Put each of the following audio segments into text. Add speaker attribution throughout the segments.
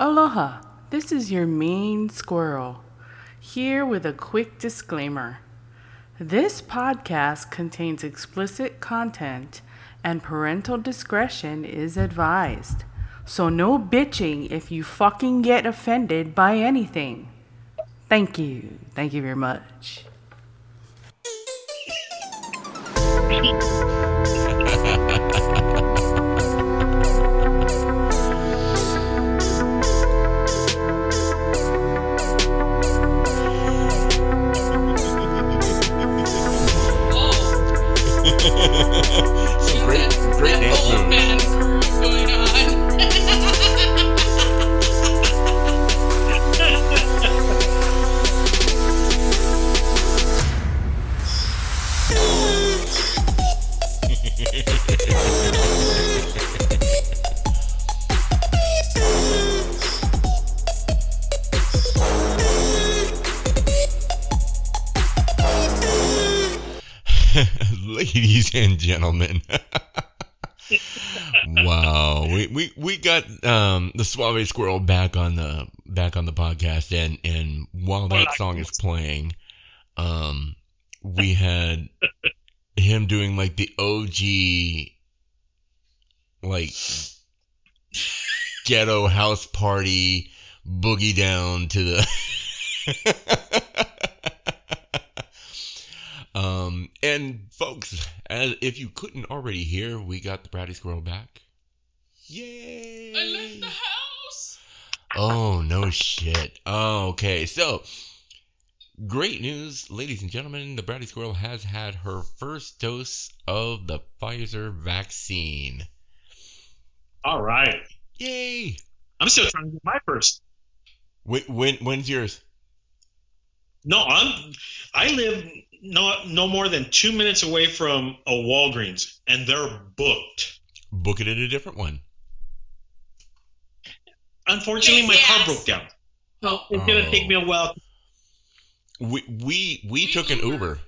Speaker 1: Aloha, this is your mean squirrel, here with a quick disclaimer. This podcast contains explicit content and parental discretion is advised. So no bitching if you fucking get offended by anything. Thank you. Thank you very much.
Speaker 2: Gentlemen. wow. We, we we got um the Suave Squirrel back on the back on the podcast and and while that song is playing, um we had him doing like the OG like ghetto house party boogie down to the um and folks as if you couldn't already hear we got the bratty squirrel back yay
Speaker 3: I left the house.
Speaker 2: oh no shit oh, okay so great news ladies and gentlemen the bratty squirrel has had her first dose of the pfizer vaccine
Speaker 4: All right.
Speaker 2: yay
Speaker 4: I'm still trying to get my first.
Speaker 2: when, when when's yours
Speaker 4: No, I'm. I live no no more than two minutes away from a Walgreens, and they're booked.
Speaker 2: book it at a different one
Speaker 4: Unfortunately, my
Speaker 3: Yes,
Speaker 4: car broke down. So it's gonna take oh. me a while.
Speaker 2: we we we
Speaker 3: We
Speaker 2: took an
Speaker 3: Uber.
Speaker 2: Uber.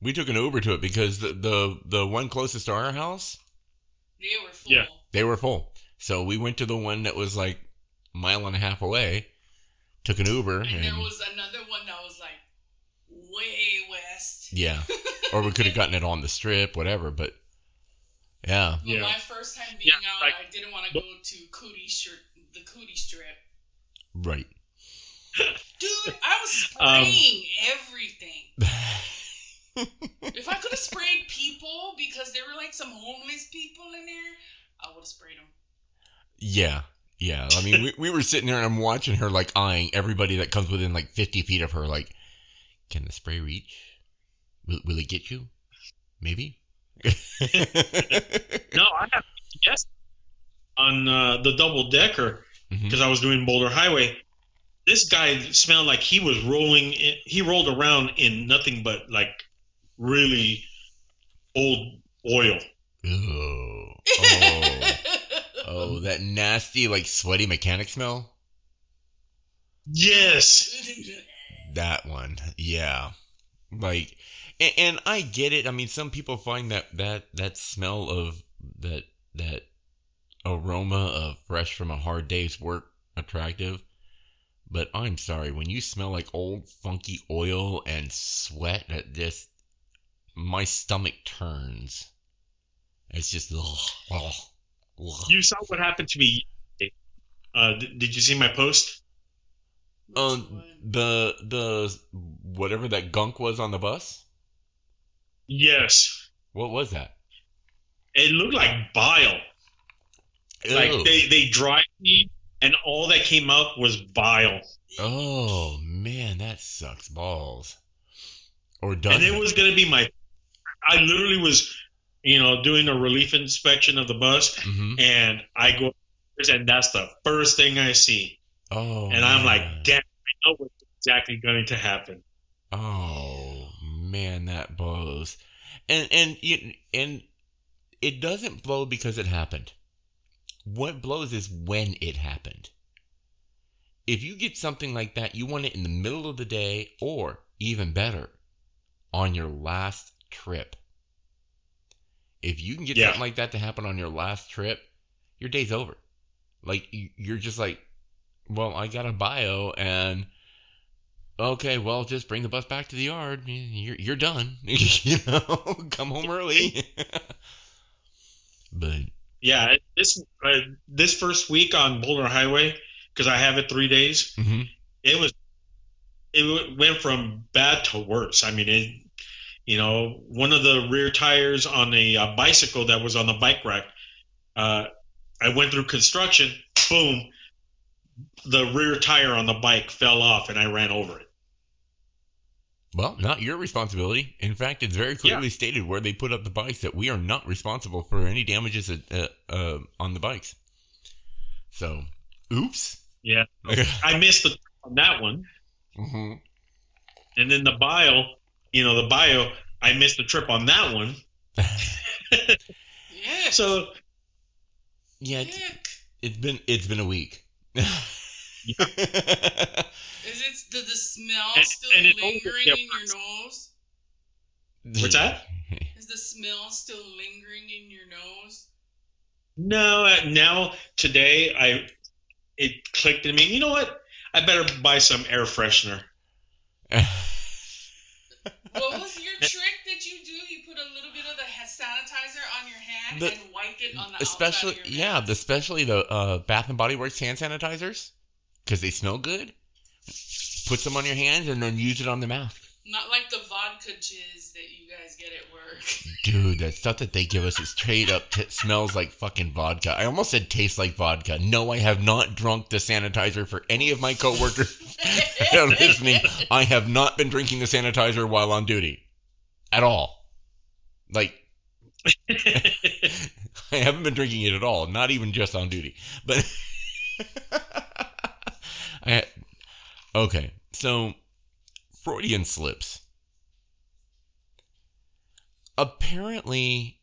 Speaker 2: We took an Uber to it because the the the one closest to our house
Speaker 3: They were full.
Speaker 4: Yeah.
Speaker 2: they were full, so we went to the one that was like a mile and a half away. Took an Uber
Speaker 3: And
Speaker 2: and,
Speaker 3: there was another one that was like way west.
Speaker 2: Yeah, or we could have gotten it on the strip, whatever. But yeah,
Speaker 3: But
Speaker 4: Yeah.
Speaker 3: my first time being
Speaker 4: Yeah,
Speaker 3: out,
Speaker 4: like-
Speaker 3: I didn't want to go to Cootie Strip, the Cootie Strip.
Speaker 2: right.
Speaker 3: Dude, I was
Speaker 4: Um,
Speaker 3: spraying everything. If I could have sprayed people because there were like some homeless people in there, I would have sprayed them.
Speaker 2: yeah, yeah. I mean, we, we were sitting there and I'm watching her like eyeing everybody that comes within like 50 feet of her. Like, can the spray reach? Will, will it get you? Maybe.
Speaker 4: No, I have yes on uh, the double decker because I was doing Boulder Highway. This guy smelled like he was rolling. In, he rolled around in nothing but like really old oil.
Speaker 2: Ew. Oh. oh, that nasty, like sweaty mechanic smell.
Speaker 4: Yes.
Speaker 2: That one, yeah. Like, and, and I get it. I mean, some people find that that that smell of that that aroma of fresh from a hard day's work attractive. But I'm sorry, when you smell like old funky oil and sweat, that just my stomach turns. It's just ugh, ugh, ugh.
Speaker 4: You saw what happened to me. Uh, did, did you see my post?
Speaker 3: Which
Speaker 2: Um,
Speaker 3: one?
Speaker 2: the the whatever that gunk was on the bus.
Speaker 4: Yes.
Speaker 2: What was that?
Speaker 4: It looked like bile.
Speaker 2: Ew.
Speaker 4: Like they they dried me, and all that came out was bile.
Speaker 2: oh man, that sucks balls. Or does
Speaker 4: and it was gonna be my. I literally was, you know, doing a relief inspection of the bus,
Speaker 2: hmm
Speaker 4: and I go, and that's the first thing I see,
Speaker 2: Oh,
Speaker 4: and I'm
Speaker 2: man.
Speaker 4: like, damn, I know what's exactly going to happen.
Speaker 2: oh man, that blows. And and you and it doesn't blow because it happened. What blows is when it happened. If you get something like that, you want it in the middle of the day or even better, on your last trip. If you can get
Speaker 4: Yeah.
Speaker 2: something like that to happen on your last trip, your day's over. Like you- you're just like, well, I got a bio and okay, well, just bring the bus back to the yard. You're you're done. you know, come home early. but
Speaker 4: Yeah, this uh, this first week on Boulder Highway because I have it three days.
Speaker 2: mhm.
Speaker 4: It was it w- went from bad to worse. I mean, it you know one of the rear tires on a uh, bicycle that was on the bike rack. Uh, I went through construction. Boom. The rear tire on the bike fell off, and I ran over it.
Speaker 2: well, not your responsibility. In fact, it's very clearly stated where they put up the bikes that we are not responsible for any damages uh, uh, on the bikes. So, oops.
Speaker 4: Yeah, I missed the on that one.
Speaker 2: hmm
Speaker 4: And then the bio, you know, the bio, I missed the trip on that one.
Speaker 3: Yeah.
Speaker 4: So
Speaker 2: Yeah, it's, it's been it's been a week.
Speaker 3: Is it the, the smell
Speaker 4: And-
Speaker 3: still
Speaker 4: and
Speaker 3: lingering in your nose?
Speaker 4: What's that?
Speaker 3: Is the smell still lingering in your nose?
Speaker 4: no, uh, now today I it clicked in me. You know what? I better buy some air freshener.
Speaker 3: What was your trick that you do? You put a little bit of the sanitizer on your hand
Speaker 2: The-
Speaker 3: and wipe it on the
Speaker 2: especially
Speaker 3: outside of your
Speaker 2: yeah, the, especially the uh, Bath and Body Works hand sanitizers because they smell good. Put some on your hands and then use it on the mouth.
Speaker 3: Not like the vodka jizz that you guys get at work.
Speaker 2: Dude, that stuff that they give us is straight up t- smells like fucking vodka. I almost said tastes like vodka. No, I have not drunk the sanitizer for any of my coworkers that are listening. I have not been drinking the sanitizer while on duty at all. Like I haven't been drinking it at all, not even just on duty. But I, okay, so Freudian slips. Apparently,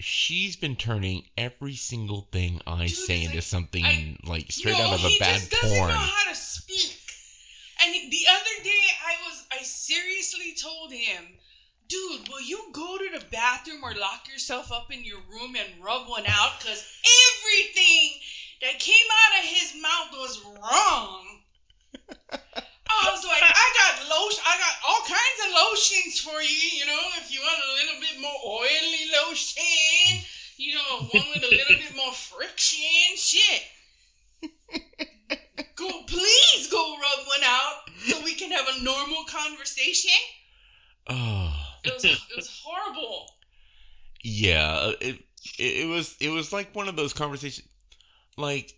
Speaker 2: she's been turning every single thing I
Speaker 3: Dude,
Speaker 2: say into
Speaker 3: like-
Speaker 2: something
Speaker 3: I-
Speaker 2: like straight
Speaker 3: no,
Speaker 2: out of a bad
Speaker 3: just doesn't
Speaker 2: porn.
Speaker 3: know how to speak. And the other day, I was I seriously told him, dude, will you go to the bathroom or lock yourself up in your room and rub one out? Cause everything that came out of his mouth was wrong. I was like, I got lotion, I got all kinds of lotions for you. You know, if you want a little bit more oily lotion, you know, one with a little bit more friction, shit. Go, please go rub one out so we can have a normal conversation.
Speaker 2: Oh.
Speaker 3: It was, it was horrible.
Speaker 2: Yeah, it it was it was like one of those conversations. Like,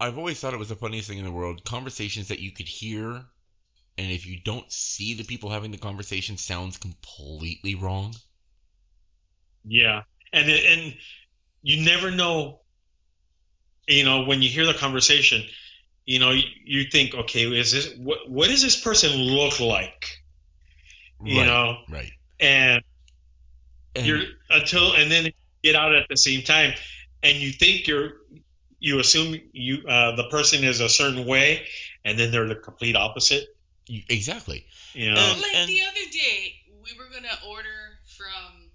Speaker 2: I've always thought it was the funniest thing in the world. Conversations that you could hear, and if you don't see the people having the conversation, sounds completely wrong.
Speaker 4: Yeah, and and you never know. You know, when you hear the conversation, you know, you, you think, okay, is this what? What does this person look like? You
Speaker 2: right,
Speaker 4: know,
Speaker 2: right.
Speaker 4: and
Speaker 2: And-
Speaker 4: you're until and then get out at the same time, and you think you're, you assume you uh, the person is a certain way, and then they're the complete opposite.
Speaker 2: you- exactly.
Speaker 4: You know,
Speaker 2: Um,
Speaker 3: Like
Speaker 2: and-
Speaker 3: the other day, we were gonna order from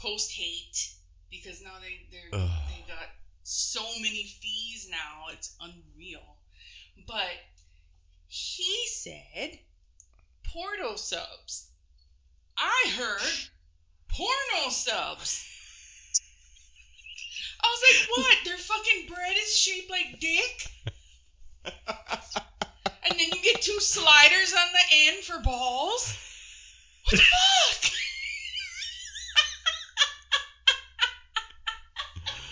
Speaker 3: Postmates because now they they
Speaker 2: Ugh.
Speaker 3: they got so many fees now. It's unreal. But he said Porto subs. I heard porno subs. I was like, what? Their fucking bread is shaped like dick? And then you get two sliders on the end for balls? What the fuck?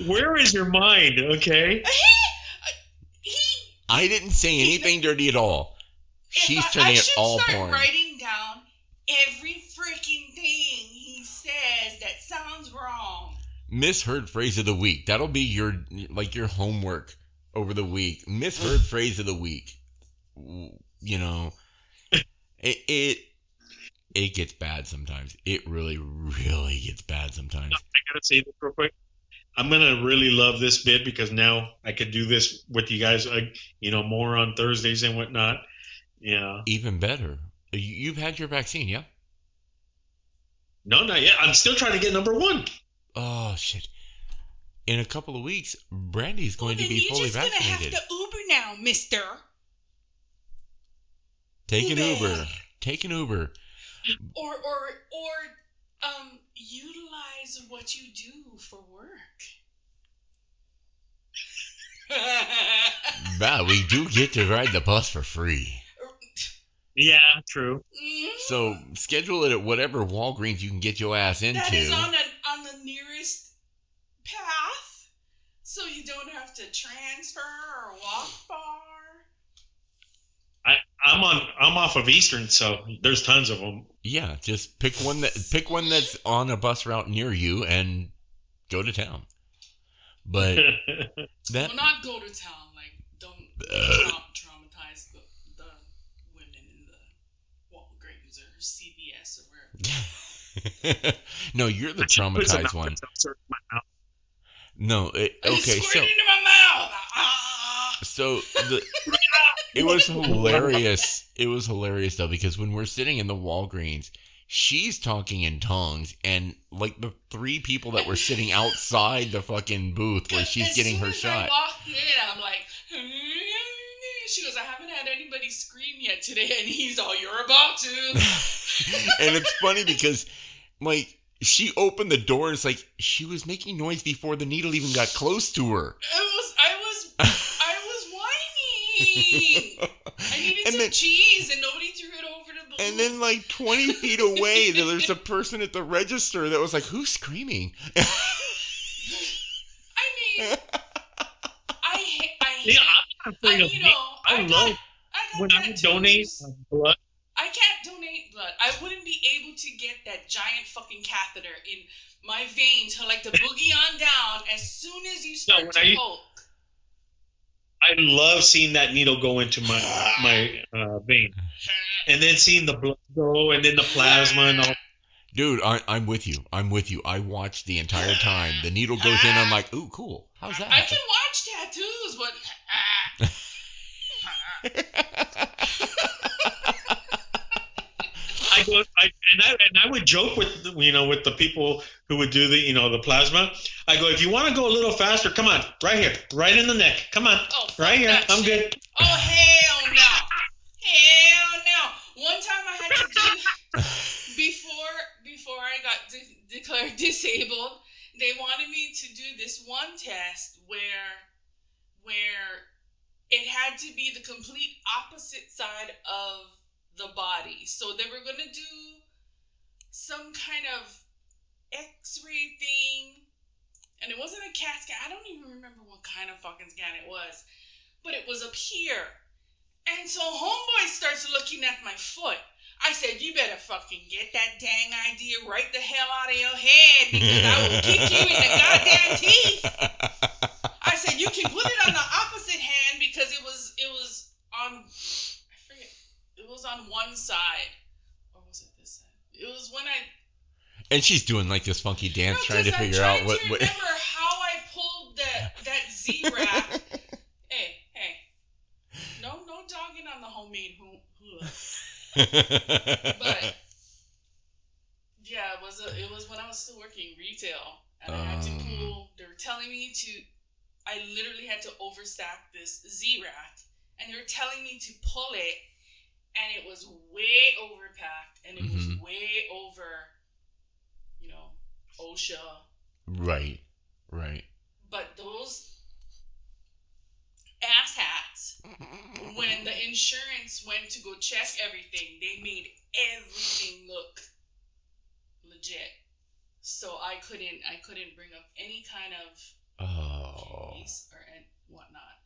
Speaker 4: where is your mind? Okay,
Speaker 3: he uh,
Speaker 2: I didn't say anything dirty at all. She's
Speaker 3: I-
Speaker 2: turning
Speaker 3: I
Speaker 2: it all porn.
Speaker 3: writing down every freaking thing he says that sounds wrong.
Speaker 2: Misheard phrase of the week. That'll be your like your homework over the week. Misheard phrase of the week. You know, it it it gets bad sometimes. It really really gets bad sometimes.
Speaker 4: I gotta say this real quick. I'm gonna really love this bit because now I could do this with you guys, uh, you know, more on Thursdays and whatnot. Yeah.
Speaker 2: Even better. You- You've had your vaccine, yeah?
Speaker 4: No, not yet. I'm still trying to get number one.
Speaker 2: Oh shit. in a couple of weeks, Brandy's going
Speaker 3: Well,
Speaker 2: to
Speaker 3: then
Speaker 2: be
Speaker 3: you're
Speaker 2: fully
Speaker 3: just gonna
Speaker 2: vaccinated.
Speaker 3: have to Uber now, Mister.
Speaker 2: Take an
Speaker 3: Uber.
Speaker 2: Uber. Take an Uber.
Speaker 3: Or or or um utilize what you do for work.
Speaker 2: Bah, we do get to ride the bus for free.
Speaker 4: Yeah, true.
Speaker 2: So schedule it at whatever Walgreens you can get your ass into.
Speaker 3: that is on a, on the nearest path, so you don't have to transfer or walk far.
Speaker 4: I, I'm on. I'm off of Eastern, so there's tons of them.
Speaker 2: Yeah, just pick one that pick one that's on a bus route near you and go to town. But that
Speaker 3: well, not go to town. Like, don't
Speaker 2: Uh.
Speaker 3: traumatize the, the women in the Walgreens or CVS or wherever.
Speaker 2: no, you're the
Speaker 4: Put
Speaker 2: traumatized one.
Speaker 4: Alka-Seltzer in my mouth.
Speaker 2: No, it, okay, so
Speaker 3: into my mouth. Ah.
Speaker 2: so the it was hilarious. It was hilarious though because when we're sitting in the Walgreens, she's talking in tongues, and like the three people that were sitting outside the fucking booth where she's
Speaker 3: As
Speaker 2: getting
Speaker 3: soon
Speaker 2: her
Speaker 3: as
Speaker 2: shot.
Speaker 3: I walked in, I'm like, she goes, I haven't had anybody scream yet today, and he's all, you're about to.
Speaker 2: and it's funny because like she opened the door it's like she was making noise before the needle even got close to her
Speaker 3: It was, I was, I was whining. I needed
Speaker 2: and
Speaker 3: some
Speaker 2: then
Speaker 3: cheese, and nobody threw it over to the
Speaker 2: and then like 20 feet away there's a person at the register that was like who's screaming
Speaker 3: I mean, I hate, I hate,
Speaker 4: Yeah, I'm
Speaker 3: I, you know,
Speaker 4: I
Speaker 3: I,
Speaker 4: love
Speaker 3: got, I got
Speaker 4: when I would
Speaker 3: tattoos.
Speaker 4: donate blood.
Speaker 3: I blood. I wouldn't be able to get that giant fucking catheter in my vein to like the boogie on down as soon as you start
Speaker 4: when
Speaker 3: to
Speaker 4: I-
Speaker 3: poke.
Speaker 4: I love seeing that needle go into my my uh, vein, and then seeing the blood go, and then the plasma and all.
Speaker 2: dude I, i'm with you. I'm with you. I watched the entire time. The needle goes in. I'm like ooh cool. How's that?
Speaker 3: I can watch tattoos, but
Speaker 4: Go, I, and I and I would joke with the- you know with the people who would do the you know the plasma. I go, if you want to go a little faster, come on, right here, right in the neck, come on,
Speaker 3: oh,
Speaker 4: right here, I'm
Speaker 3: shit.
Speaker 4: good.
Speaker 3: Oh hell no, hell no. One time I had to do before before I got de- declared disabled. They wanted me to do this one test where where it had to be the complete opposite side of the body. So they were gonna do some kind of X-ray thing, and it wasn't a CAT scan. I don't even remember what kind of fucking scan it was, but it was up here. And so homeboy starts looking at my foot. I said, "You better fucking get that dang idea right the hell out of your head because I will kick you in the goddamn teeth." I said, "You can put it on the opposite hand because it was it was on I forget it was on one side or was it this side? It was when I
Speaker 2: and she's doing like this funky dance
Speaker 3: no,
Speaker 2: trying to
Speaker 3: I'm
Speaker 2: figure out what,
Speaker 3: to
Speaker 2: what
Speaker 3: remember how I pulled that that Z rack. hey, hey, no, no dogging on the homemade hu- hula. But yeah, it was a, it was when I was still working retail, and I had to
Speaker 2: Um.
Speaker 3: pull. They were telling me to. I literally had to overstack this Z rack, and they were telling me to pull it, and it was way overpacked, and it was
Speaker 2: Mhm.
Speaker 3: way over, you know, OSHA.
Speaker 2: right right
Speaker 3: But those ass hats, when the insurance went to go check everything, they made everything look legit. So I couldn't I couldn't bring up any kind of
Speaker 2: oh
Speaker 3: or whatnot.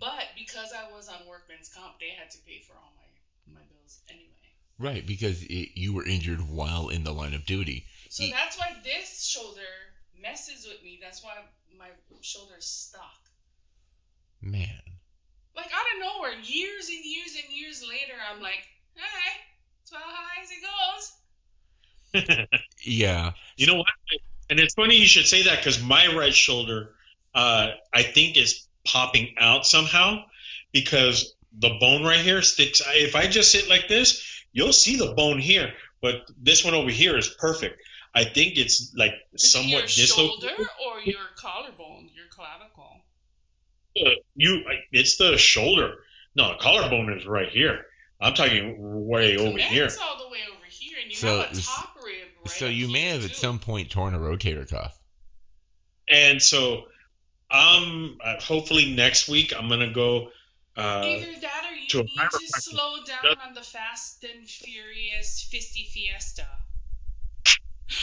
Speaker 3: But because I was on workman's comp, they had to pay for all my my bills anyway.
Speaker 2: right because it, you were injured while in the line of duty
Speaker 3: So
Speaker 2: Ye-
Speaker 3: that's why this shoulder messes with me. That's why my shoulder's stuck.
Speaker 2: man
Speaker 3: Like out of nowhere, years and years and years later, I'm like, all right, that's how high as it goes.
Speaker 2: yeah
Speaker 4: You know what? And it's funny you should say that because my right shoulder, uh, I think, is popping out somehow because the bone right here sticks. If I just sit like this, you'll see the bone here, but this one over here is perfect. I think it's like
Speaker 3: Is
Speaker 4: somewhat
Speaker 3: it your
Speaker 4: dislocated.
Speaker 3: shoulder or your collarbone, your clavicle?
Speaker 4: Uh, You, it's the shoulder. No, the collarbone is right here. I'm talking way over here.
Speaker 3: Connects all the way over here, and you
Speaker 2: So
Speaker 3: have a
Speaker 2: s-
Speaker 3: top rib right
Speaker 2: so
Speaker 3: up
Speaker 2: you may
Speaker 3: here,
Speaker 2: have at some point torn a rotator cuff.
Speaker 4: And so, um, uh, hopefully next week I'm gonna go. Uh,
Speaker 3: Either that or you
Speaker 4: to
Speaker 3: need to slow down
Speaker 4: Yep.
Speaker 3: on the fast and furious fisty fiesta.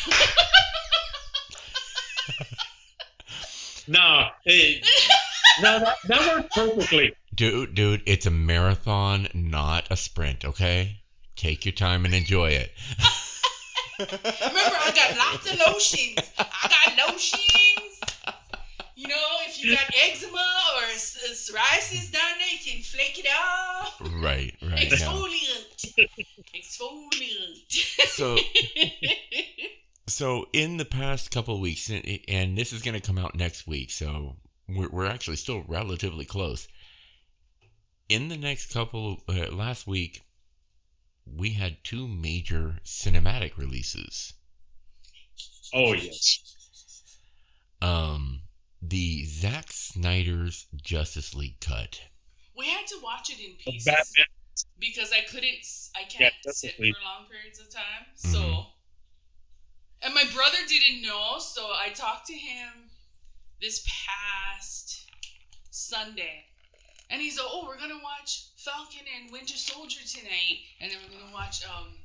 Speaker 4: no, hey, no, that, that worked perfectly.
Speaker 2: Dude, dude, it's a marathon, not a sprint, okay? Take your time and enjoy it.
Speaker 3: Remember, I got lots of lotions. I got lotions. You know, if you got eczema or s- psoriasis down there, you can flake it off.
Speaker 2: right, right. Yeah.
Speaker 3: Exfoliant. Exfoliant.
Speaker 2: So, so in the past couple of weeks, and, and this is going to come out next week, so we're, we're actually still relatively close. In the next couple, uh, last week, we had two major cinematic releases.
Speaker 4: Oh yes,
Speaker 2: Um, the Zack Snyder's Justice League cut.
Speaker 3: We had to watch it in pieces
Speaker 4: Batman.
Speaker 3: because I couldn't, s- I
Speaker 4: Yeah,
Speaker 3: can't sit for long periods of time. So,
Speaker 2: Mhm.
Speaker 3: and my brother didn't know, so I talked to him this past Sunday, and he's like, "Oh, we're gonna watch Falcon and Winter Soldier tonight, and then we're gonna watch um."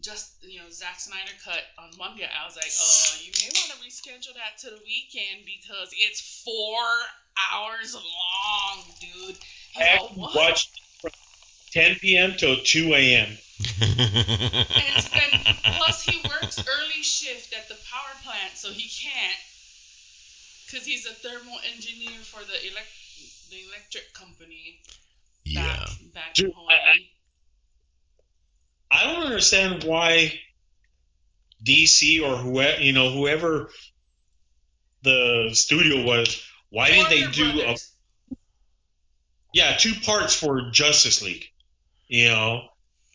Speaker 3: Just you know, Zack Snyder cut on Monday. I was like, "Oh, you may want to reschedule that to the weekend because it's four hours long, dude." He's
Speaker 4: I
Speaker 3: like,
Speaker 4: watched from 10 p.m. till 2 a.m.
Speaker 3: And plus he works early shift at the power plant, so he can't, cause he's a thermal engineer for the elect the electric company
Speaker 2: yeah.
Speaker 3: back back
Speaker 4: Dude,
Speaker 3: in
Speaker 4: I-
Speaker 3: Hawaii.
Speaker 4: I don't understand why DC or whoever you know whoever the studio was. Why didn't they
Speaker 3: Warner
Speaker 4: do a
Speaker 3: Brothers.
Speaker 4: Yeah two parts for Justice League? You know,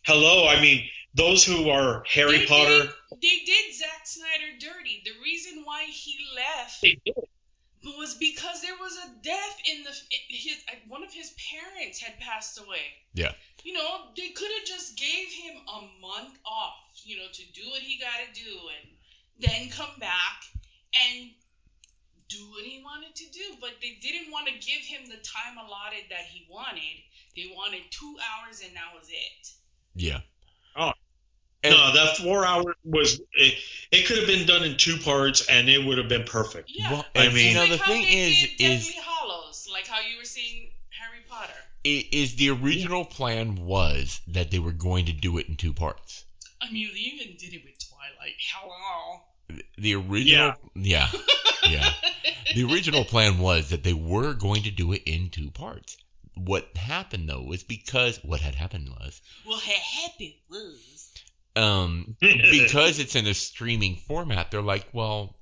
Speaker 4: hello. I mean, those who are Harry
Speaker 3: They
Speaker 4: Potter.
Speaker 3: Did, they did Zack Snyder dirty. The reason why he left
Speaker 4: They did.
Speaker 3: was because there was a death in the his one of his parents had passed away.
Speaker 2: Yeah.
Speaker 3: You know, they could have just gave him a month off, you know, to do what he got to do and then come back and do what he wanted to do, but they didn't want to give him the time allotted that he wanted. They wanted 2 hours and that was it.
Speaker 2: Yeah.
Speaker 4: Oh.
Speaker 2: And-
Speaker 4: no, that four hours was it, it could have been done in two parts and it would have been perfect.
Speaker 3: Yeah.
Speaker 2: Well,
Speaker 4: I mean-
Speaker 2: you know, the
Speaker 3: like
Speaker 2: thing is,
Speaker 3: did
Speaker 2: is
Speaker 3: Deathly Hallows, like how you were saying Harry Potter.
Speaker 2: i- is the original plan was that they were going to do it in two parts.
Speaker 3: I mean, they even did it with Twilight. Hello.
Speaker 2: The original, yeah, yeah. The original plan was that they were going to do it in two parts. What happened though was because what had happened was
Speaker 3: What had happened was.
Speaker 2: um because it's in a streaming format, they're like, well,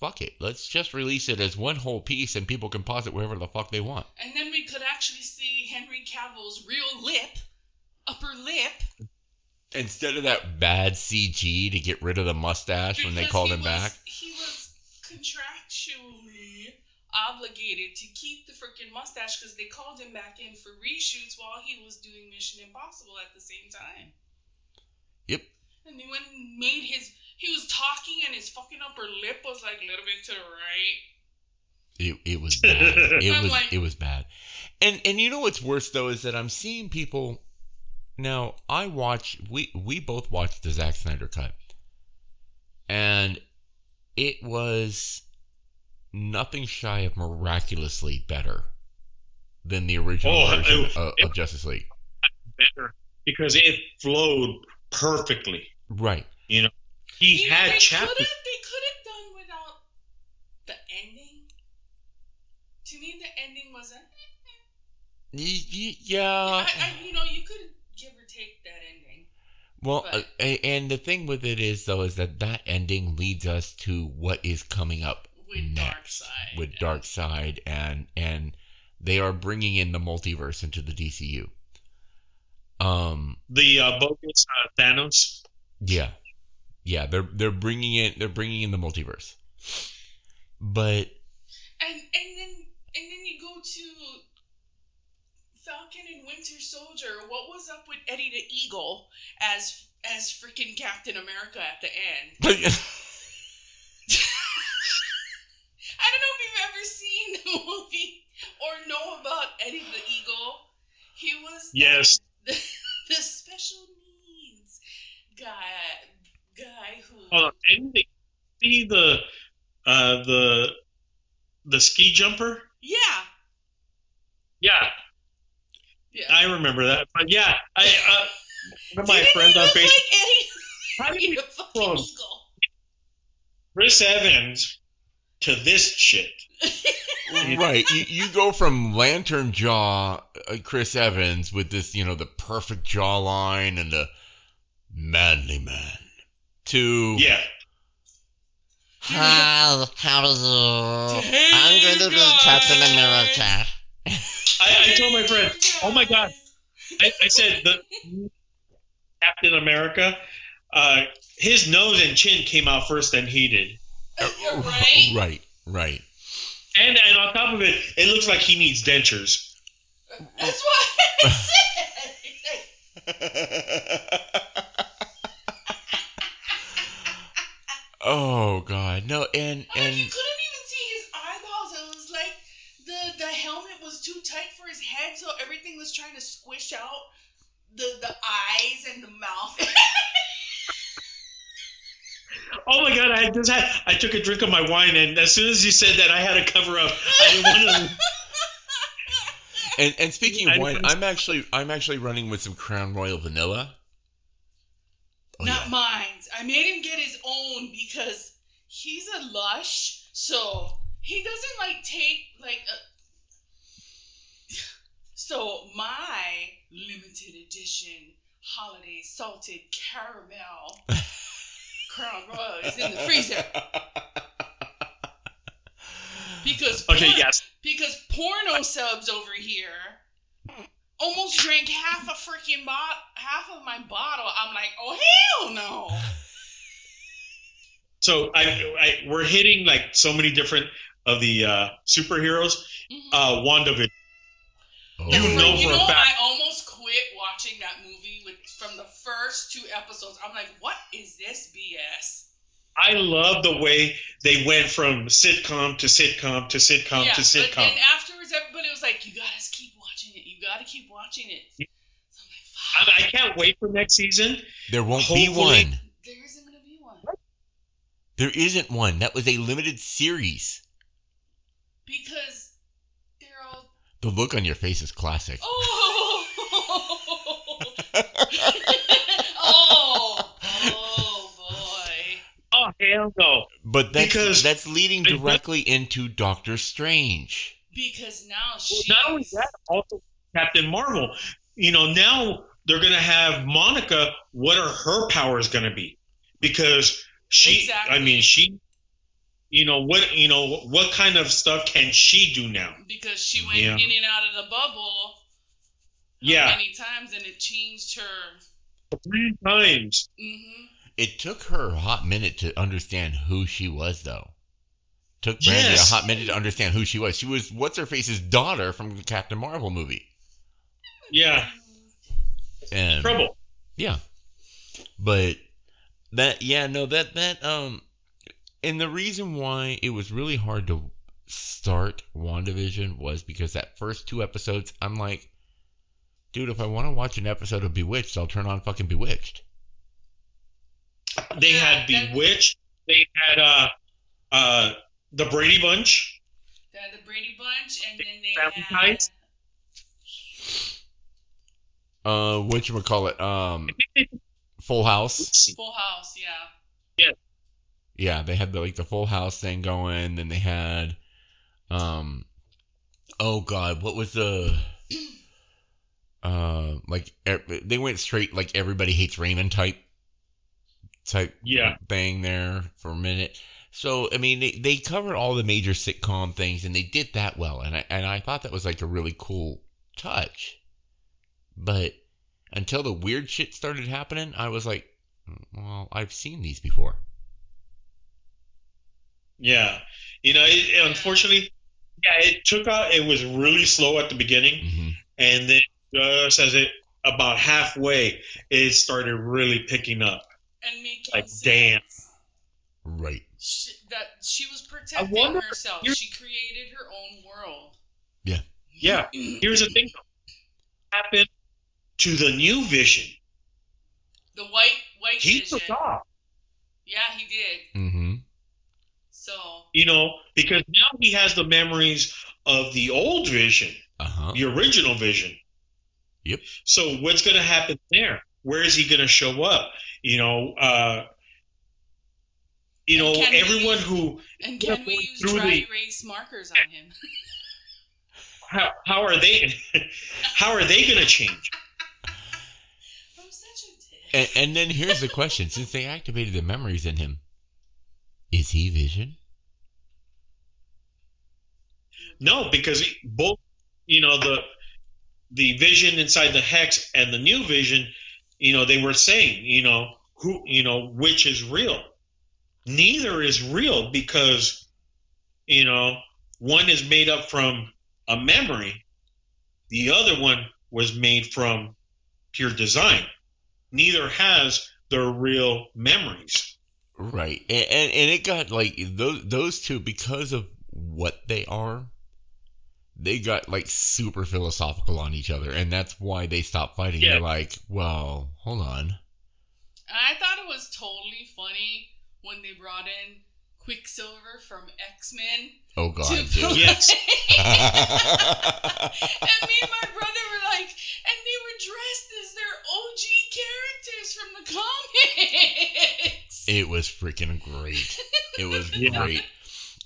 Speaker 2: fuck it, let's just release it as one whole piece, and people can pause it wherever the fuck they want.
Speaker 3: And then we could actually see Henry Cavill's real lip, upper lip.
Speaker 2: Instead of that bad CG to get rid of the mustache when they called him
Speaker 3: was-
Speaker 2: back.
Speaker 3: He was contractually obligated to keep the freaking mustache because they called him back in for reshoots while he was doing Mission Impossible at the same time.
Speaker 2: Yep.
Speaker 3: And he went and made his. He was talking and his fucking upper lip was like a little bit to the right.
Speaker 2: It, it was bad. It was
Speaker 3: like-
Speaker 2: it was bad. And and you know what's worse though is that I'm seeing people now I watch we we both watched the Zack Snyder cut. And it was nothing shy of miraculously better than the original
Speaker 4: Oh,
Speaker 2: version
Speaker 4: it-
Speaker 2: of,
Speaker 4: it-
Speaker 2: of Justice League.
Speaker 4: Better because it flowed perfectly.
Speaker 2: Right.
Speaker 3: You know, He
Speaker 4: had
Speaker 3: they
Speaker 4: chapters.
Speaker 3: Could have, they could have done without the ending. To me, the ending was a. Eh, eh.
Speaker 2: Y- y- yeah.
Speaker 3: I, I, you know, you could give or take that ending.
Speaker 2: Well,
Speaker 3: But-
Speaker 2: uh, and the thing with it is though is that that ending leads us to what is coming up
Speaker 3: With
Speaker 2: next
Speaker 3: Darkseid.
Speaker 2: with Darkseid and and they are bringing in the multiverse into the DCU. Um,
Speaker 4: The uh, bogus uh, Thanos.
Speaker 2: yeah, Yeah, they're they're bringing in They're bringing in the multiverse. But
Speaker 3: And and and then you go to Falcon and Winter Soldier. What was up with Eddie the Eagle as as freaking Captain America at the end? I don't know if you've ever seen the movie or know about Eddie the Eagle. He was
Speaker 4: Yes.
Speaker 3: the, the special needs guy guy who
Speaker 4: Hold on. Didn't they see the uh, the the ski jumper?
Speaker 3: yeah
Speaker 4: Yeah,
Speaker 3: yeah.
Speaker 4: I remember that. But yeah, I uh, one of my friends on Facebook,
Speaker 3: like Eddie,
Speaker 4: How did
Speaker 3: Eddie
Speaker 4: he
Speaker 3: the fucking
Speaker 4: from-
Speaker 3: eagle.
Speaker 4: Chris Evans, to this shit.
Speaker 2: right, you, you go from Lantern Jaw, uh, Chris Evans with this, you know, the perfect jawline and the manly man, to
Speaker 4: Yeah.
Speaker 5: How, how are you?
Speaker 3: Hey,
Speaker 5: I'm going to be Captain
Speaker 3: guys.
Speaker 5: America.
Speaker 4: I, I told my friend, oh my god, I, I said the Captain America, uh, his nose and chin came out first than he did,
Speaker 3: right?
Speaker 2: right, right.
Speaker 4: and and on top of it, it looks like he needs dentures.
Speaker 3: That's what I said.
Speaker 2: oh God, no, and
Speaker 3: I mean,
Speaker 2: and
Speaker 3: you couldn't even see his eyeballs. It was like the the helmet was too tight for his head, so everything was trying to squish out the the eyes and the mouth.
Speaker 4: Oh my god, I just had I took a drink of my wine, and as soon as you said that, I had to cover up. I didn't want to.
Speaker 2: and and speaking of wine, I'm actually I'm actually running with some Crown Royal Vanilla. Oh,
Speaker 3: Not
Speaker 2: yeah.
Speaker 3: mine. I made him get his own because he's a lush, so he doesn't like take like a. So my limited edition holiday salted caramel Crown Royal is in the freezer because
Speaker 4: Okay,
Speaker 3: porn-
Speaker 4: yes.
Speaker 3: because porno subs over here almost drank half a freaking bot half of my bottle. I'm like, oh hell no.
Speaker 4: So I, I we're hitting like so many different of the uh, superheroes.
Speaker 3: Mhm.
Speaker 4: Uh, WandaVision.
Speaker 2: Oh.
Speaker 4: You
Speaker 3: For-
Speaker 4: know
Speaker 3: you
Speaker 4: for a
Speaker 3: know,
Speaker 4: fact-
Speaker 3: I almost quit watching that movie with from the first two episodes. I'm like, what is this BS?
Speaker 4: I love the way they went from sitcom to sitcom to sitcom
Speaker 3: yeah,
Speaker 4: to
Speaker 3: but
Speaker 4: sitcom.
Speaker 3: then afterwards, everybody was like, you gotta keep watching it. You gotta keep watching it. So I'm like,
Speaker 4: I,
Speaker 3: fuck.
Speaker 4: I can't wait for next season.
Speaker 2: There won't be one.
Speaker 3: there isn't gonna be one
Speaker 2: There isn't one. That was a limited series.
Speaker 3: because they're all.
Speaker 2: The look on your face is classic.
Speaker 3: Oh. oh. Oh boy.
Speaker 4: Oh hell no!
Speaker 2: But that's
Speaker 4: Because-
Speaker 2: that's leading directly into Doctor Strange.
Speaker 3: Because now
Speaker 4: Well, not only that, also Captain Marvel. You know, now they're gonna have Monica. What are her powers gonna be? Because she,
Speaker 3: Exactly.
Speaker 4: I mean, she. You know what? You know what kind of stuff can she do now?
Speaker 3: because she went
Speaker 4: Yeah.
Speaker 3: in and out of the bubble
Speaker 4: Yeah,
Speaker 3: many times and it changed her.
Speaker 4: three times.
Speaker 3: hmm
Speaker 2: It took her a hot minute to understand who she was, though. Took Brandy
Speaker 4: Yes.
Speaker 2: a hot minute to understand who she was. She was what's her face's daughter from the Captain Marvel movie.
Speaker 4: Yeah,
Speaker 2: And
Speaker 4: trouble.
Speaker 2: Yeah. But that yeah, no, that that um and the reason why it was really hard to start WandaVision was because that first two episodes, I'm like, dude, if I want to watch an episode of Bewitched, I'll turn on fucking Bewitched.
Speaker 4: They
Speaker 3: Yeah,
Speaker 4: had Bewitched. They had uh, uh, the Brady Bunch.
Speaker 3: They had the Brady Bunch, and then they
Speaker 4: Family
Speaker 3: had.
Speaker 4: Ties?
Speaker 2: Uh what you call it? Um Full House.
Speaker 3: Full House, yeah.
Speaker 2: Yeah, they had the like the Full House thing going, then they had um oh god, what was the uh like they went straight like everybody hates Raymond type type
Speaker 4: Yeah.
Speaker 2: thing there for a minute. So I mean, they, they covered all the major sitcom things, and they did that well. And I and I thought that was like a really cool touch. But until the weird shit started happening, I was like, well, I've seen these before.
Speaker 4: Yeah, you know, it, unfortunately, yeah, it took out. It was really slow at the beginning,
Speaker 2: hmm
Speaker 4: and then just as it about halfway, it started really picking up.
Speaker 3: and making
Speaker 4: Like,
Speaker 3: sense.
Speaker 4: damn.
Speaker 2: Right.
Speaker 3: She, that she was protecting
Speaker 4: wonder-
Speaker 3: herself. She created her own world.
Speaker 4: Yeah. Yeah. Here's the thing: though. happened to the new Vision.
Speaker 3: The white white
Speaker 4: He
Speaker 3: vision.
Speaker 4: took off.
Speaker 3: Yeah, he did.
Speaker 2: Mm hmm
Speaker 3: So
Speaker 4: You know, because now he has the memories of the old Vision,
Speaker 2: Uh huh.
Speaker 4: the original Vision.
Speaker 2: Yep.
Speaker 4: So what's going to happen there? Where is he going to show up? You know, uh, you know,
Speaker 3: And can we-
Speaker 4: everyone who
Speaker 3: and can we use
Speaker 4: through
Speaker 3: dry
Speaker 4: the-
Speaker 3: erase markers on him?
Speaker 4: how, how are they how are they going to change?
Speaker 3: I'm such a dick.
Speaker 2: And, and then here's the question: Since they activated the memories in him, is he Vision?
Speaker 4: No, because both, you know, the the vision inside the hex and the new vision, you know, they were saying, you know, who, you know, which is real. Neither is real because, you know, one is made up from a memory, the other one was made from pure design. Neither has their real memories.
Speaker 2: Right. And, and and it got like those those two because of what they are. They got like super philosophical on each other, and that's why they stopped fighting.
Speaker 4: Yeah.
Speaker 2: They're like, well, hold on.
Speaker 3: I thought it was totally funny when they brought in Quicksilver from X Men
Speaker 2: Oh god,
Speaker 3: to
Speaker 2: dude.
Speaker 3: play.
Speaker 4: Yes.
Speaker 3: and me and my brother were like, and they were dressed as their OG characters from the comics.
Speaker 2: It was freaking great. It was
Speaker 4: Yeah.
Speaker 2: great.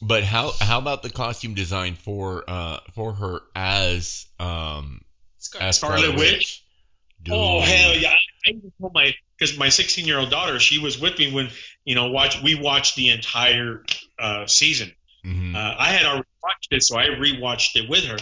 Speaker 2: But how how about the costume design for uh for her as um
Speaker 3: Scarlet.
Speaker 2: as
Speaker 4: Scarlet Witch?
Speaker 2: Witch?
Speaker 4: Oh hell yeah! I even told my because my 16 year old daughter, she was with me when you know watch we watched the entire uh, season.
Speaker 2: Mhm.
Speaker 4: Uh, I had already watched it, so I rewatched it with her.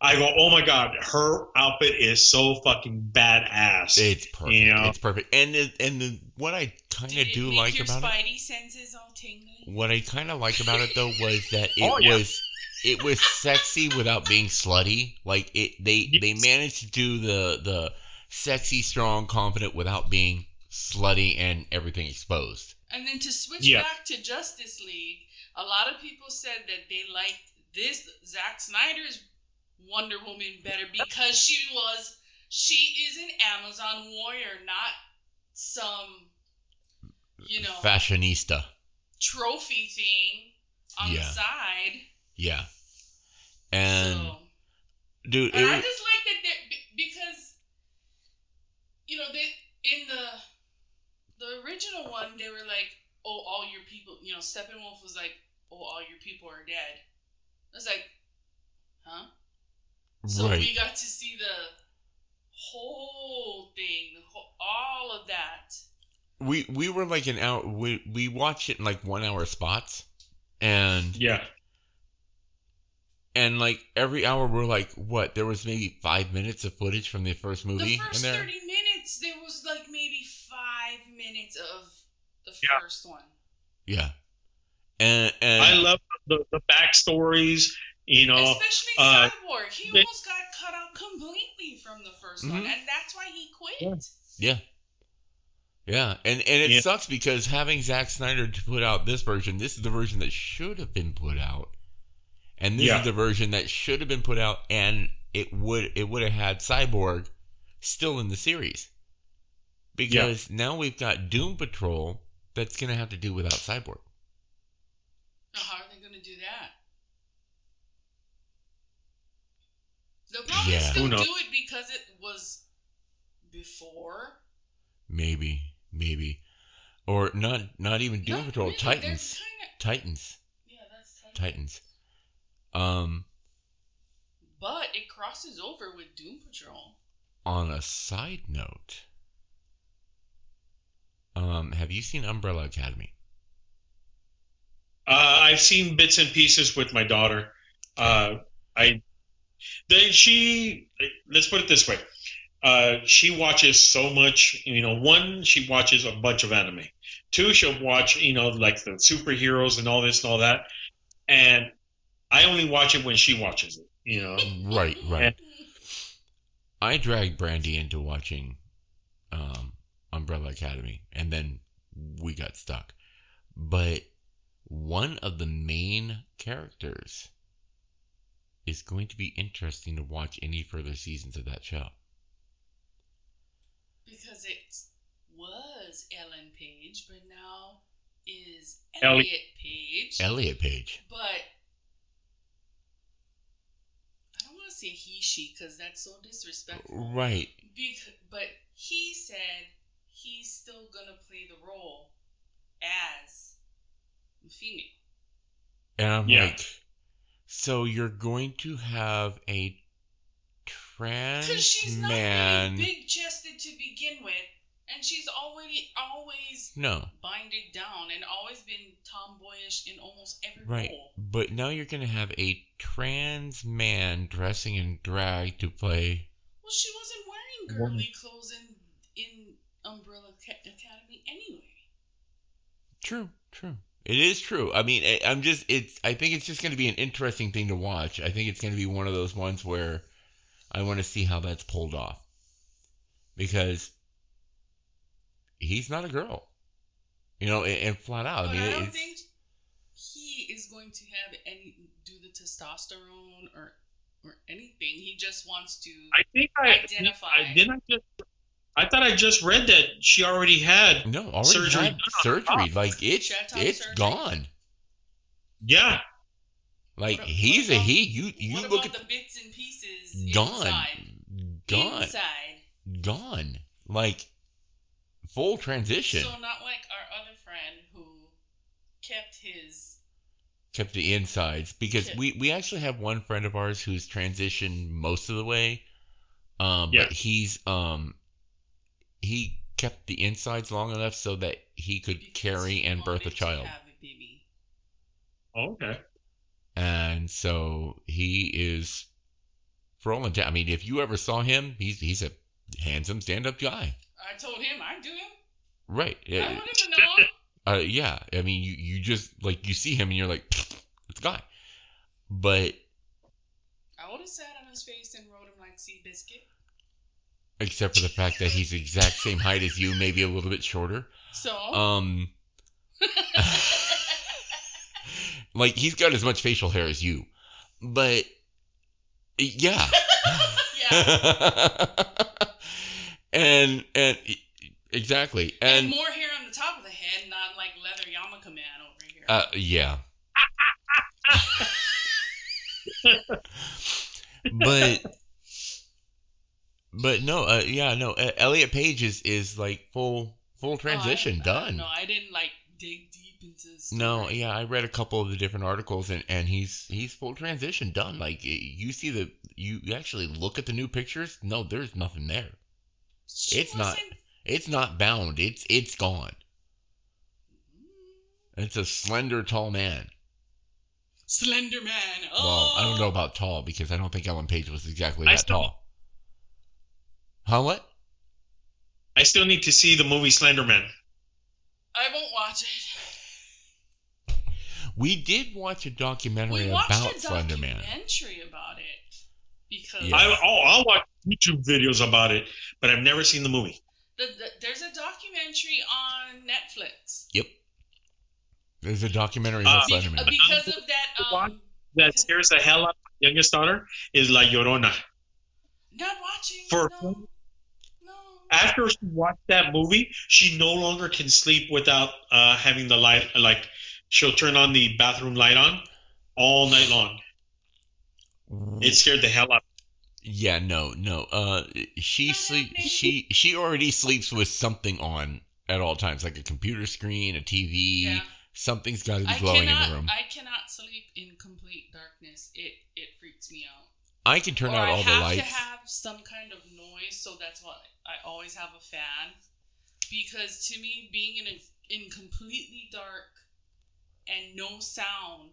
Speaker 4: I go, oh my god, her outfit is so fucking badass.
Speaker 2: It's perfect.
Speaker 4: You know?
Speaker 2: It's perfect. And the, and the, what I kind of do
Speaker 3: make
Speaker 2: like
Speaker 3: your
Speaker 2: about it,
Speaker 3: senses all tingly?
Speaker 2: what I kind of like about it though was that it
Speaker 4: Oh, yeah.
Speaker 2: was it was sexy without being slutty. Like it, they they managed to do the the sexy, strong, confident without being slutty and everything exposed.
Speaker 3: And then to switch
Speaker 4: Yeah.
Speaker 3: back to Justice League, a lot of people said that they liked this Zack Snyder's Wonder Woman better because she was she is an Amazon warrior, not some you know
Speaker 2: Fashionista.
Speaker 3: trophy thing on
Speaker 2: Yeah.
Speaker 3: the side.
Speaker 2: Yeah. And
Speaker 3: so,
Speaker 2: dude,
Speaker 3: and
Speaker 2: it
Speaker 3: I just like that because you know they in the the original one they were like, oh, all your people, you know, Steppenwolf was like, oh, all your people are dead. I was like, huh? So
Speaker 2: right.
Speaker 3: we got to see the whole thing, the whole, all of that.
Speaker 2: we we were like an hour we we watched it in like one hour spots and
Speaker 4: yeah,
Speaker 2: and like every hour we're like what there was maybe five minutes of footage from the first movie
Speaker 3: the first
Speaker 2: in there
Speaker 3: 30 minutes, there was like maybe five minutes of the
Speaker 4: Yeah.
Speaker 3: first one.
Speaker 2: yeah and and
Speaker 4: I love the, the backstories. You know,
Speaker 3: Especially
Speaker 4: uh,
Speaker 3: Cyborg. He
Speaker 4: they-
Speaker 3: almost got cut out completely from the 1st one,
Speaker 2: Mhm.
Speaker 3: and that's why he quit.
Speaker 4: Yeah.
Speaker 2: yeah yeah and and it
Speaker 4: Yeah.
Speaker 2: sucks because having Zack Snyder to put out this version this is the version that should have been put out and this
Speaker 4: Yeah.
Speaker 2: is the version that should have been put out and it would it would have had Cyborg still in the series because now we've got Doom Patrol that's gonna have to do without Cyborg.
Speaker 3: Now, how are they going to do that? They'll probably
Speaker 2: Yeah.
Speaker 3: still
Speaker 4: Who knows?
Speaker 3: do it because it was before.
Speaker 2: Maybe, maybe, or not. Not even Doom
Speaker 3: Not
Speaker 2: Patrol.
Speaker 3: really,
Speaker 2: Titans.
Speaker 3: kinda-
Speaker 2: Titans.
Speaker 3: yeah, that's Titan.
Speaker 2: Titans. Um.
Speaker 3: But it crosses over with Doom Patrol.
Speaker 2: On a side note, um, have you seen Umbrella Academy?
Speaker 4: Uh, I've seen bits and pieces with my daughter. Uh, I then she let's put it this way. uh, she watches so much. You know, one, she watches a bunch of anime. Two, she'll watch, you know, like the superheroes and all this and all that. And I only watch it when she watches it. You know,
Speaker 2: Right, right. I dragged Brandy into watching um, Umbrella Academy, and then we got stuck. But one of the main characters is going to be interesting to watch any further seasons of that show.
Speaker 3: because it was Ellen Page, but now is
Speaker 4: Ellie-
Speaker 3: Elliot Page.
Speaker 2: Elliot Page.
Speaker 3: but I don't want to say he she because that's so disrespectful.
Speaker 2: Right.
Speaker 3: Bec- but he said he's still gonna play the role as the female.
Speaker 2: And I'm
Speaker 4: Yeah.
Speaker 2: like, so you're going to have a trans
Speaker 3: Because
Speaker 2: trans
Speaker 3: she's not
Speaker 2: man.
Speaker 3: really big chested to begin with, and she's already always
Speaker 2: No,
Speaker 3: binded down and always been tomboyish in almost every
Speaker 2: right.
Speaker 3: role.
Speaker 2: But now you're going to have a trans man dressing in drag to play.
Speaker 3: Well, she wasn't wearing girly clothes in in Umbrella Academy anyway.
Speaker 2: True, true. It is true. I mean, I- I'm just, it's, I think it's just going to be an interesting thing to watch. I think it's going to be one of those ones where I want to see how that's pulled off. Because he's not a girl. You know, and, and flat out. I mean,
Speaker 3: I don't
Speaker 2: it's,
Speaker 3: think he is going to have any do the testosterone or or anything. He just wants to.
Speaker 4: I think I,
Speaker 3: Identify.
Speaker 4: I didn't. I just. I thought I just read that she already had.
Speaker 2: no, already
Speaker 4: surgery
Speaker 2: had
Speaker 4: done.
Speaker 2: surgery. Like, it's,
Speaker 3: She had
Speaker 2: it's
Speaker 3: surgery?
Speaker 2: gone.
Speaker 4: Yeah,
Speaker 2: Like,
Speaker 3: What-
Speaker 2: he's
Speaker 3: what
Speaker 2: a
Speaker 3: about-
Speaker 2: he. You, you
Speaker 3: what
Speaker 2: look
Speaker 3: about
Speaker 2: at
Speaker 3: the bits and pieces
Speaker 2: gone.
Speaker 3: inside?
Speaker 2: Gone.
Speaker 3: Inside.
Speaker 2: Gone. Like, full transition.
Speaker 3: So not like our other friend who kept his.
Speaker 2: kept the insides because
Speaker 3: Yeah.
Speaker 2: we we actually have one friend of ours who's transitioned most of the way um
Speaker 4: Yeah.
Speaker 2: but he's um he kept the insides long enough so that he could
Speaker 3: because
Speaker 2: carry
Speaker 3: he
Speaker 2: and birth a
Speaker 3: wanted to
Speaker 2: child
Speaker 3: have a baby.
Speaker 4: Oh, okay.
Speaker 2: and so he is for all intent i mean if you ever saw him he's he's a handsome stand-up guy
Speaker 3: I told him I'd do him.
Speaker 2: right
Speaker 3: I
Speaker 2: yeah
Speaker 3: want him to know.
Speaker 2: uh, yeah i mean you you just like you see him and you're like it's a guy but
Speaker 3: I would have sat on his face and wrote him like Seabiscuit.
Speaker 2: Except for the fact that he's the exact same height as you maybe a little bit shorter
Speaker 3: So.
Speaker 2: Um, like he's got as much facial hair as you, but yeah,
Speaker 3: yeah.
Speaker 2: and and exactly,
Speaker 3: And,
Speaker 2: and
Speaker 3: more hair on the top of the head, not like leather yarmulke man over here.
Speaker 2: uh, yeah, but but no, uh, yeah, no, uh, Elliot Page is is like full full transition
Speaker 3: Oh, I,
Speaker 2: done.
Speaker 3: No, I didn't like dig deep into. Story.
Speaker 2: No, yeah, I read a couple of the different articles, and and he's he's full transition done. Like you see the you you actually look at the new pictures. No, there's nothing there.
Speaker 3: She
Speaker 2: it's not-
Speaker 3: wasn't-
Speaker 2: It's not bound. It's it's gone.
Speaker 3: Mm.
Speaker 2: It's a slender, tall man.
Speaker 3: Slender Man. Oh.
Speaker 2: Well, I don't know about tall because I don't think Ellen Page was exactly that
Speaker 4: still-
Speaker 2: tall. Huh? What?
Speaker 4: I still need to see the movie Slenderman.
Speaker 3: I won't watch it.
Speaker 2: We did watch a documentary
Speaker 3: We watched
Speaker 2: about
Speaker 3: a
Speaker 2: Slender
Speaker 3: documentary about it because
Speaker 2: Yeah.
Speaker 4: I, oh, I'll watch YouTube videos about it, but I've never seen the movie.
Speaker 3: the, the, there's a documentary on Netflix.
Speaker 2: Yep. There's a documentary about
Speaker 4: Uh,
Speaker 3: Be-
Speaker 2: Slender
Speaker 3: uh, because of that. Um,
Speaker 4: That scares the hell out of my youngest daughter is La Llorona.
Speaker 3: not watching.
Speaker 4: For-
Speaker 3: no. No.
Speaker 4: After she watched that movie, she no longer can sleep without uh, having the light. Like she'll turn on the bathroom light on all night long. It scared the hell out.
Speaker 2: Yeah, no, no. Uh, she sleep. She she already sleeps with something on at all times, like a computer screen, a TV.
Speaker 3: Yeah.
Speaker 2: Something's got to be
Speaker 3: I
Speaker 2: glowing
Speaker 3: cannot.
Speaker 2: in the room.
Speaker 3: I cannot sleep in complete darkness. It it freaks me out.
Speaker 2: I can turn
Speaker 3: or
Speaker 2: out
Speaker 3: I
Speaker 2: all the
Speaker 3: have
Speaker 2: lights.
Speaker 3: to have some kind of noise, so that's why I always have a fan. Because to me, being in a, in completely dark and no sound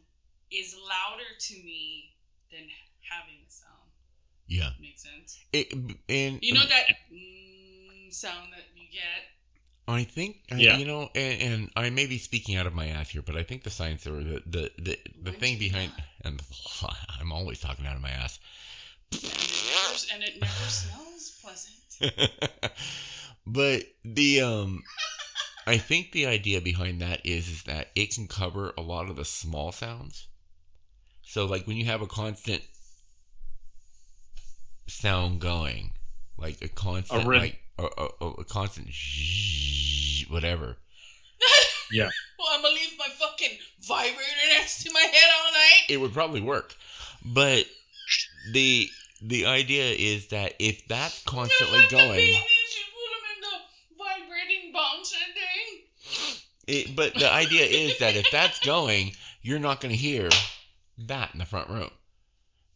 Speaker 3: is louder to me than having a sound.
Speaker 2: Yeah.
Speaker 3: Makes sense.
Speaker 2: It, and
Speaker 3: You know that mm, sound that you get?
Speaker 2: I think, I-
Speaker 4: Yeah.
Speaker 2: you know, and, and I may be speaking out of my ass here, but I think the science or the the the, the
Speaker 3: Why
Speaker 2: thing behind,
Speaker 3: not?
Speaker 2: and I'm always talking out of my ass.
Speaker 3: And it never, and it never smells pleasant.
Speaker 2: but the um I think the idea behind that is is that it can cover a lot of the small sounds. So like when you have a constant sound going, like a constant
Speaker 4: rhythm.
Speaker 2: like a, a, a- a constant zzzz, whatever. Yeah.
Speaker 3: Well, I'm gonna leave my fucking vibrator next to my head all night.
Speaker 2: It would probably work. But the the idea is that if that's constantly
Speaker 3: like The
Speaker 2: going
Speaker 3: babies, you put them in the vibrating bouncer thing.
Speaker 2: It, but the idea is that if that's going, you're not going to hear that in the front room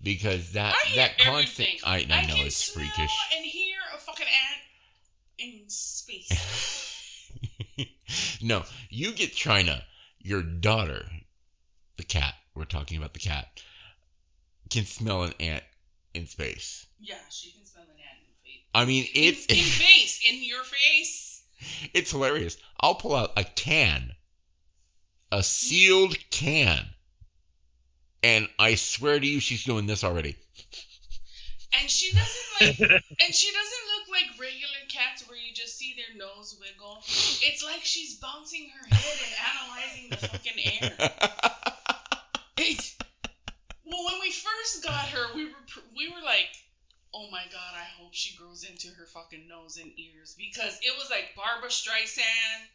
Speaker 2: because that
Speaker 3: I hear
Speaker 2: that constant.
Speaker 3: everything.
Speaker 2: I, I know
Speaker 3: can
Speaker 2: it's
Speaker 3: smell
Speaker 2: freakish.
Speaker 3: and hear a fucking ant in space.
Speaker 2: no, you get China. Your daughter, the cat. We're talking about the cat. Can smell an ant in space.
Speaker 3: yeah, she can smell an ant in space.
Speaker 2: I mean, it's
Speaker 3: in, in face, in your face.
Speaker 2: it's hilarious. I'll pull out a can, a sealed can, and I swear to you, she's doing this already.
Speaker 3: And she doesn't like, and she doesn't look like regular cats where you just see their nose wiggle. It's like she's bouncing her head and analyzing the fucking air. It, well, when we first got her, we were we were like, oh my god, I hope she grows into her fucking nose and ears because it was like Barbra Streisand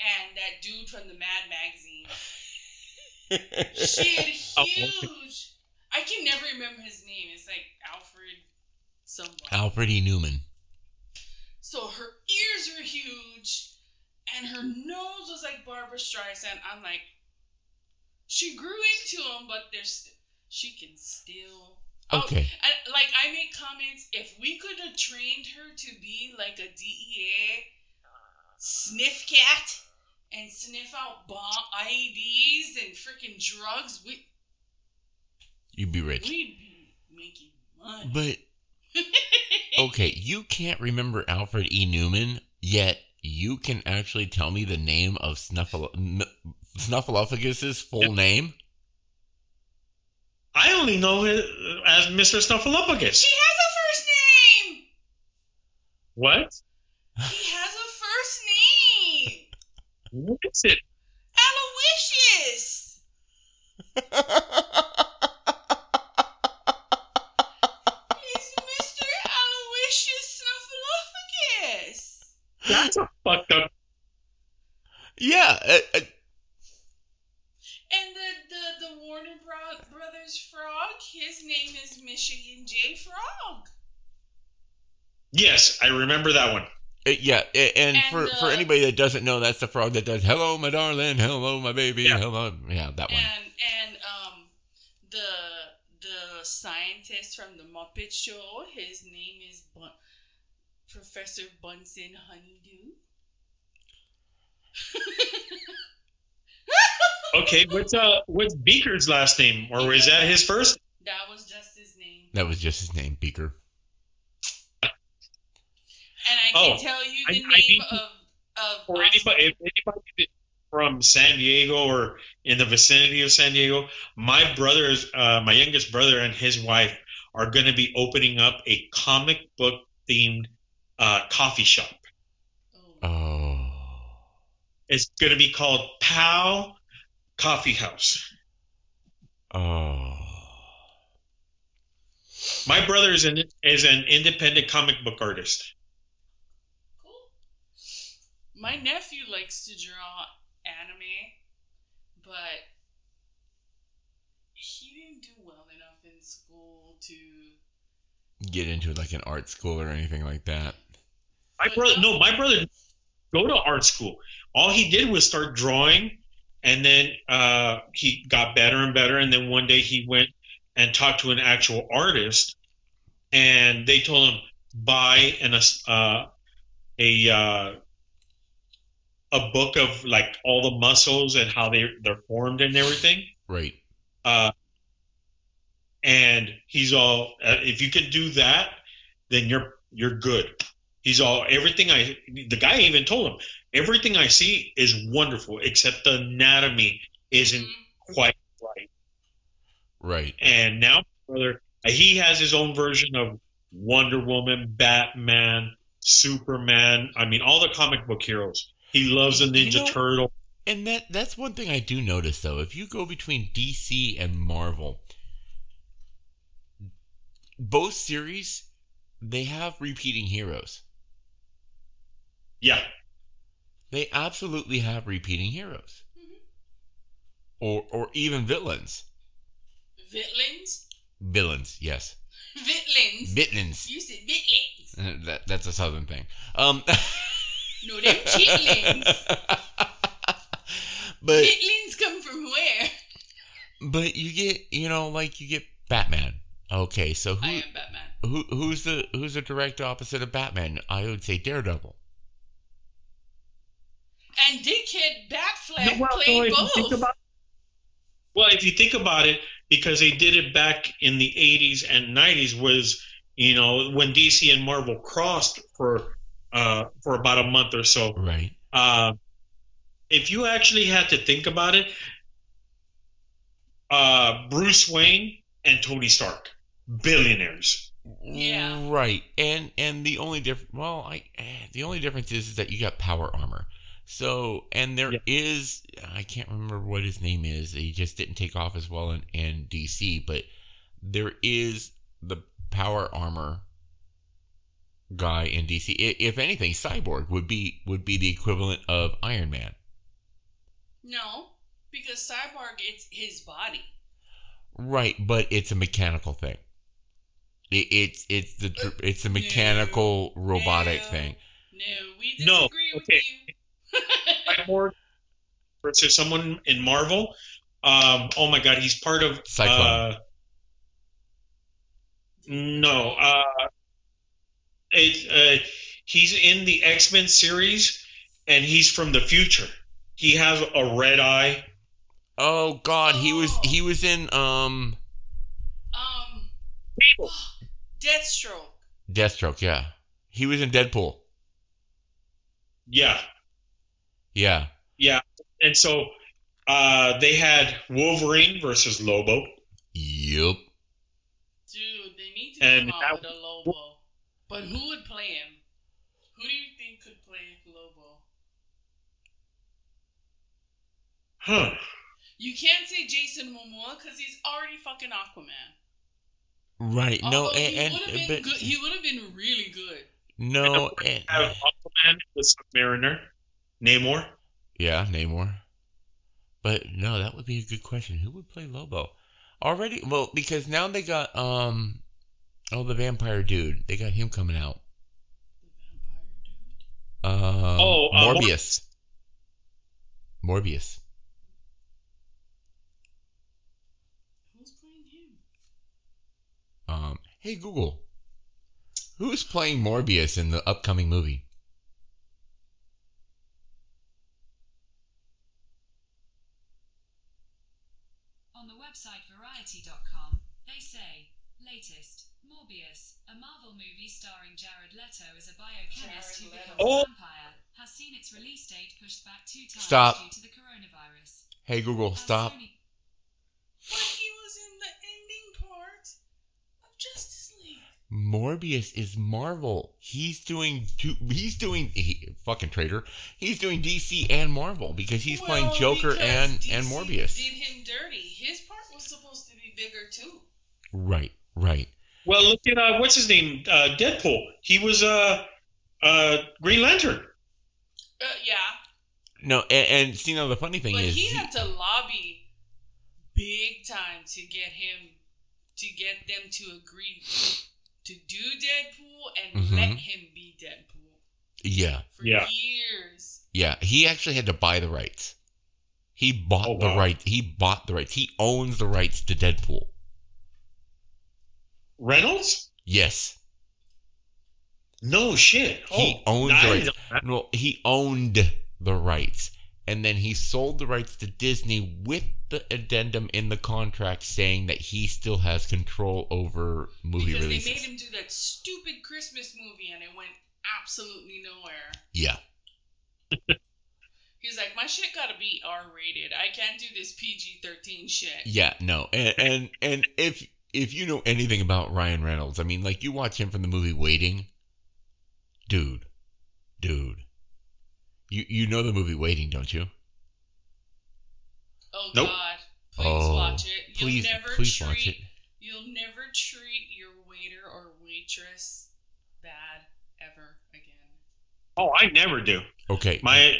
Speaker 3: and that dude from the Mad magazine. She had
Speaker 4: Oh,
Speaker 3: huge. I can never remember his name. It's like Alfred someone.
Speaker 2: Alfred E. Neuman.
Speaker 3: So her ears were huge, and her nose was like Barbra Streisand. I'm like, she grew into him, but there's she can still. Oh,
Speaker 2: Okay.
Speaker 3: I, like I make comments. If we could have trained her to be like a DEA sniff cat and sniff out bomb IEDs and freaking drugs, we
Speaker 2: You'd be rich.
Speaker 3: we'd be making money.
Speaker 2: But okay, you can't remember Alfred E. Neuman, yet you can actually tell me the name of Snuffle M- Snuffleupagus' full
Speaker 4: Yep.
Speaker 2: name.
Speaker 4: I only know it as Mr. Snuffleupagus.
Speaker 3: He has a first name.
Speaker 4: What?
Speaker 3: He has a first name.
Speaker 4: What is it?
Speaker 3: Aloysius.
Speaker 2: yeah,
Speaker 3: And the, the, the Warner Bro- Brothers frog, his name is Michigan J. Frog.
Speaker 4: Yes, I remember that one.
Speaker 2: uh, yeah. uh, And,
Speaker 3: And,
Speaker 2: for for
Speaker 3: uh,
Speaker 2: anybody that doesn't know, that's the frog that does "Hello, my darling," "Hello, my baby,"
Speaker 4: Yeah.
Speaker 2: "Hello." Yeah, that one.
Speaker 3: And and um the the scientist from the Muppet Show, his name is Bun- Professor Bunsen Honeydew.
Speaker 4: Okay, what's uh what's Beaker's last name, or is that his first?
Speaker 3: That was just his name.
Speaker 2: That was just his name, Beaker.
Speaker 3: And I can
Speaker 4: Oh,
Speaker 3: tell you the
Speaker 4: I
Speaker 3: name
Speaker 4: need to-
Speaker 3: of of
Speaker 4: Or anybody, if anybody from San Diego or in the vicinity of San Diego, my brothers, uh, my youngest brother and his wife are going to be opening up a comic book themed uh, coffee shop.
Speaker 3: Oh,
Speaker 4: It's going to be called Pal Coffee House.
Speaker 2: Oh.
Speaker 4: My brother is an is an independent comic book artist.
Speaker 3: cool. My nephew likes to draw anime, but he didn't do well enough in school to
Speaker 2: Get into like an art school or anything like that.
Speaker 4: My brother, no, my brother didn't go to art school. All he did was start drawing, and then uh, he got better and better. And then one day he went and talked to an actual artist, and they told him buy an uh, a uh, a book of like all the muscles and how they they're formed and everything.
Speaker 2: Right.
Speaker 4: Uh, and he's all. Uh, if you can do that, then you're you're good. He's all everything I. The guy even told him everything I see is wonderful, except the anatomy isn't
Speaker 3: Mhm.
Speaker 4: quite right.
Speaker 2: Right.
Speaker 4: And now, brother, he has his own version of Wonder Woman, Batman, Superman. I mean, all the comic book heroes. He loves the
Speaker 2: You
Speaker 4: Ninja
Speaker 2: know-
Speaker 4: Turtle.
Speaker 2: And that that's one thing I do notice though. If you go between DC and Marvel, both series they have repeating heroes.
Speaker 4: Yeah,
Speaker 2: They absolutely have repeating heroes.
Speaker 3: Mhm.
Speaker 2: Or or even villains.
Speaker 3: Vitlins?
Speaker 2: Villains, yes.
Speaker 3: Vitlins?
Speaker 2: Villains.
Speaker 3: You said vitlins.
Speaker 2: Uh, That, that's a southern thing. Um
Speaker 3: No, them chitlins.
Speaker 2: but
Speaker 3: Vitlins come from where?
Speaker 2: but you get you know like you get Batman. Okay, so who
Speaker 3: I am Batman.
Speaker 2: who who's the who's the direct opposite of Batman? I would say Daredevil.
Speaker 3: And Dickhead Batfleck
Speaker 4: No, well,
Speaker 3: played
Speaker 4: well, if you
Speaker 3: both.
Speaker 4: think about- well, if you think about it, because they did it back in the '80s and '90s, was you know when DC and Marvel crossed for uh, for about a month or so.
Speaker 2: Right.
Speaker 4: Uh, if you actually had to think about it, uh, Bruce Wayne and Tony Stark, billionaires.
Speaker 3: Yeah.
Speaker 2: Right. And and the only difference well, I eh, the only difference is, is that you got power armor. So and there is
Speaker 4: Yeah.
Speaker 2: I can't remember what his name is. He just didn't take off as well in, in DC, but there is the power armor guy in DC. If anything, Cyborg would be would be the equivalent of Iron Man.
Speaker 3: No, because Cyborg, it's his body.
Speaker 2: Right, but it's a mechanical thing. It, it's it's the
Speaker 3: Uh,
Speaker 2: it's a mechanical robotic
Speaker 3: no.
Speaker 2: thing.
Speaker 3: No, we
Speaker 4: No,
Speaker 3: disagree with
Speaker 4: okay.
Speaker 3: you.
Speaker 4: Cyborg versus someone in Marvel. Um, oh my God, he's part of.
Speaker 2: Cyclone.
Speaker 4: Uh, no, uh, it, uh, he's in the X Men series, and he's from the future. He has a red eye.
Speaker 2: Oh God, he was he was in um
Speaker 3: um, Deathstroke.
Speaker 2: Deathstroke. Yeah, he was in Deadpool.
Speaker 4: Yeah,
Speaker 2: Yeah,
Speaker 4: yeah, and so uh, they had Wolverine versus Lobo.
Speaker 2: yep.
Speaker 3: Dude, they need to
Speaker 4: And
Speaker 3: come out
Speaker 4: that-
Speaker 3: with a Lobo. But who would play him? Who do you think could play Lobo?
Speaker 4: Huh.
Speaker 3: You can't say Jason Momoa because he's already fucking Aquaman.
Speaker 2: Right. No, and,
Speaker 3: he
Speaker 2: and
Speaker 3: would have been
Speaker 2: but
Speaker 3: good. He would have been really good.
Speaker 2: no, and,
Speaker 4: Have Aquaman, the Submariner, Namor.
Speaker 2: yeah, Namor. But no, that would be a good question. Who would play Lobo? Already, well, because now they got um, oh, the vampire dude. They got him coming out.
Speaker 3: The vampire dude.
Speaker 2: Um,
Speaker 4: Oh, uh,
Speaker 2: Morbius. Morbius.
Speaker 3: Who's playing him?
Speaker 2: Um, hey Google, who's playing Morbius in the upcoming movie?
Speaker 6: On the website Variety.com, they say, latest, Morbius, a Marvel movie starring Jared Leto as a biochemist who becomes
Speaker 4: Leto.
Speaker 6: a oh. vampire, has seen its release date pushed back two times
Speaker 2: Stop.
Speaker 6: due to the coronavirus.
Speaker 2: Hey Google,
Speaker 6: As
Speaker 2: stop.
Speaker 6: Sony-
Speaker 3: But he was in the ending part of Justice League.
Speaker 2: Morbius is Marvel. He's doing two, he's doing he, fucking traitor. He's doing DC and Marvel because he's playing Joker and
Speaker 3: DC
Speaker 2: and Morbius.
Speaker 3: Did him dirty. His part was supposed to be bigger too.
Speaker 2: Right, right.
Speaker 4: Well, look at uh, what's his name, uh, Deadpool. He was uh, uh, Green Lantern.
Speaker 3: Uh, yeah,
Speaker 2: No, and, and see now the funny thing
Speaker 3: but
Speaker 2: is
Speaker 3: he
Speaker 2: he-
Speaker 3: had to lobby big time to get him to get them to agree to do Deadpool and
Speaker 2: Mhm.
Speaker 3: let him be Deadpool
Speaker 2: yeah,
Speaker 3: for
Speaker 4: Yeah.
Speaker 3: years.
Speaker 2: yeah. He actually had to buy the rights. He bought
Speaker 4: Oh,
Speaker 2: the
Speaker 4: wow.
Speaker 2: right. He bought the rights. He owns the rights to Deadpool.
Speaker 4: Reynolds?
Speaker 2: Yes.
Speaker 4: No shit.
Speaker 2: He
Speaker 4: oh,
Speaker 2: owns
Speaker 4: I
Speaker 2: the
Speaker 4: didn't
Speaker 2: rights. Well, he owned the rights, and then he sold the rights to Disney with the addendum in the contract saying that he still has control over movie
Speaker 3: because
Speaker 2: releases.
Speaker 3: they made him do that stupid Christmas movie and it went absolutely nowhere.
Speaker 2: yeah.
Speaker 3: He's like, my shit gotta be R rated. I can't do this PG 13 shit.
Speaker 2: Yeah, no. And, and and if if you know anything about Ryan Reynolds, I mean, like you watch him from the movie Waiting, dude, dude. You you know the movie Waiting, don't you?
Speaker 3: Oh
Speaker 4: Nope.
Speaker 3: God. Please
Speaker 2: oh,
Speaker 3: watch it. You'll
Speaker 2: please
Speaker 3: never
Speaker 2: please
Speaker 3: treat
Speaker 2: watch it.
Speaker 3: you'll never treat your waiter or waitress bad ever again.
Speaker 4: Oh, I never do.
Speaker 2: Okay,
Speaker 4: My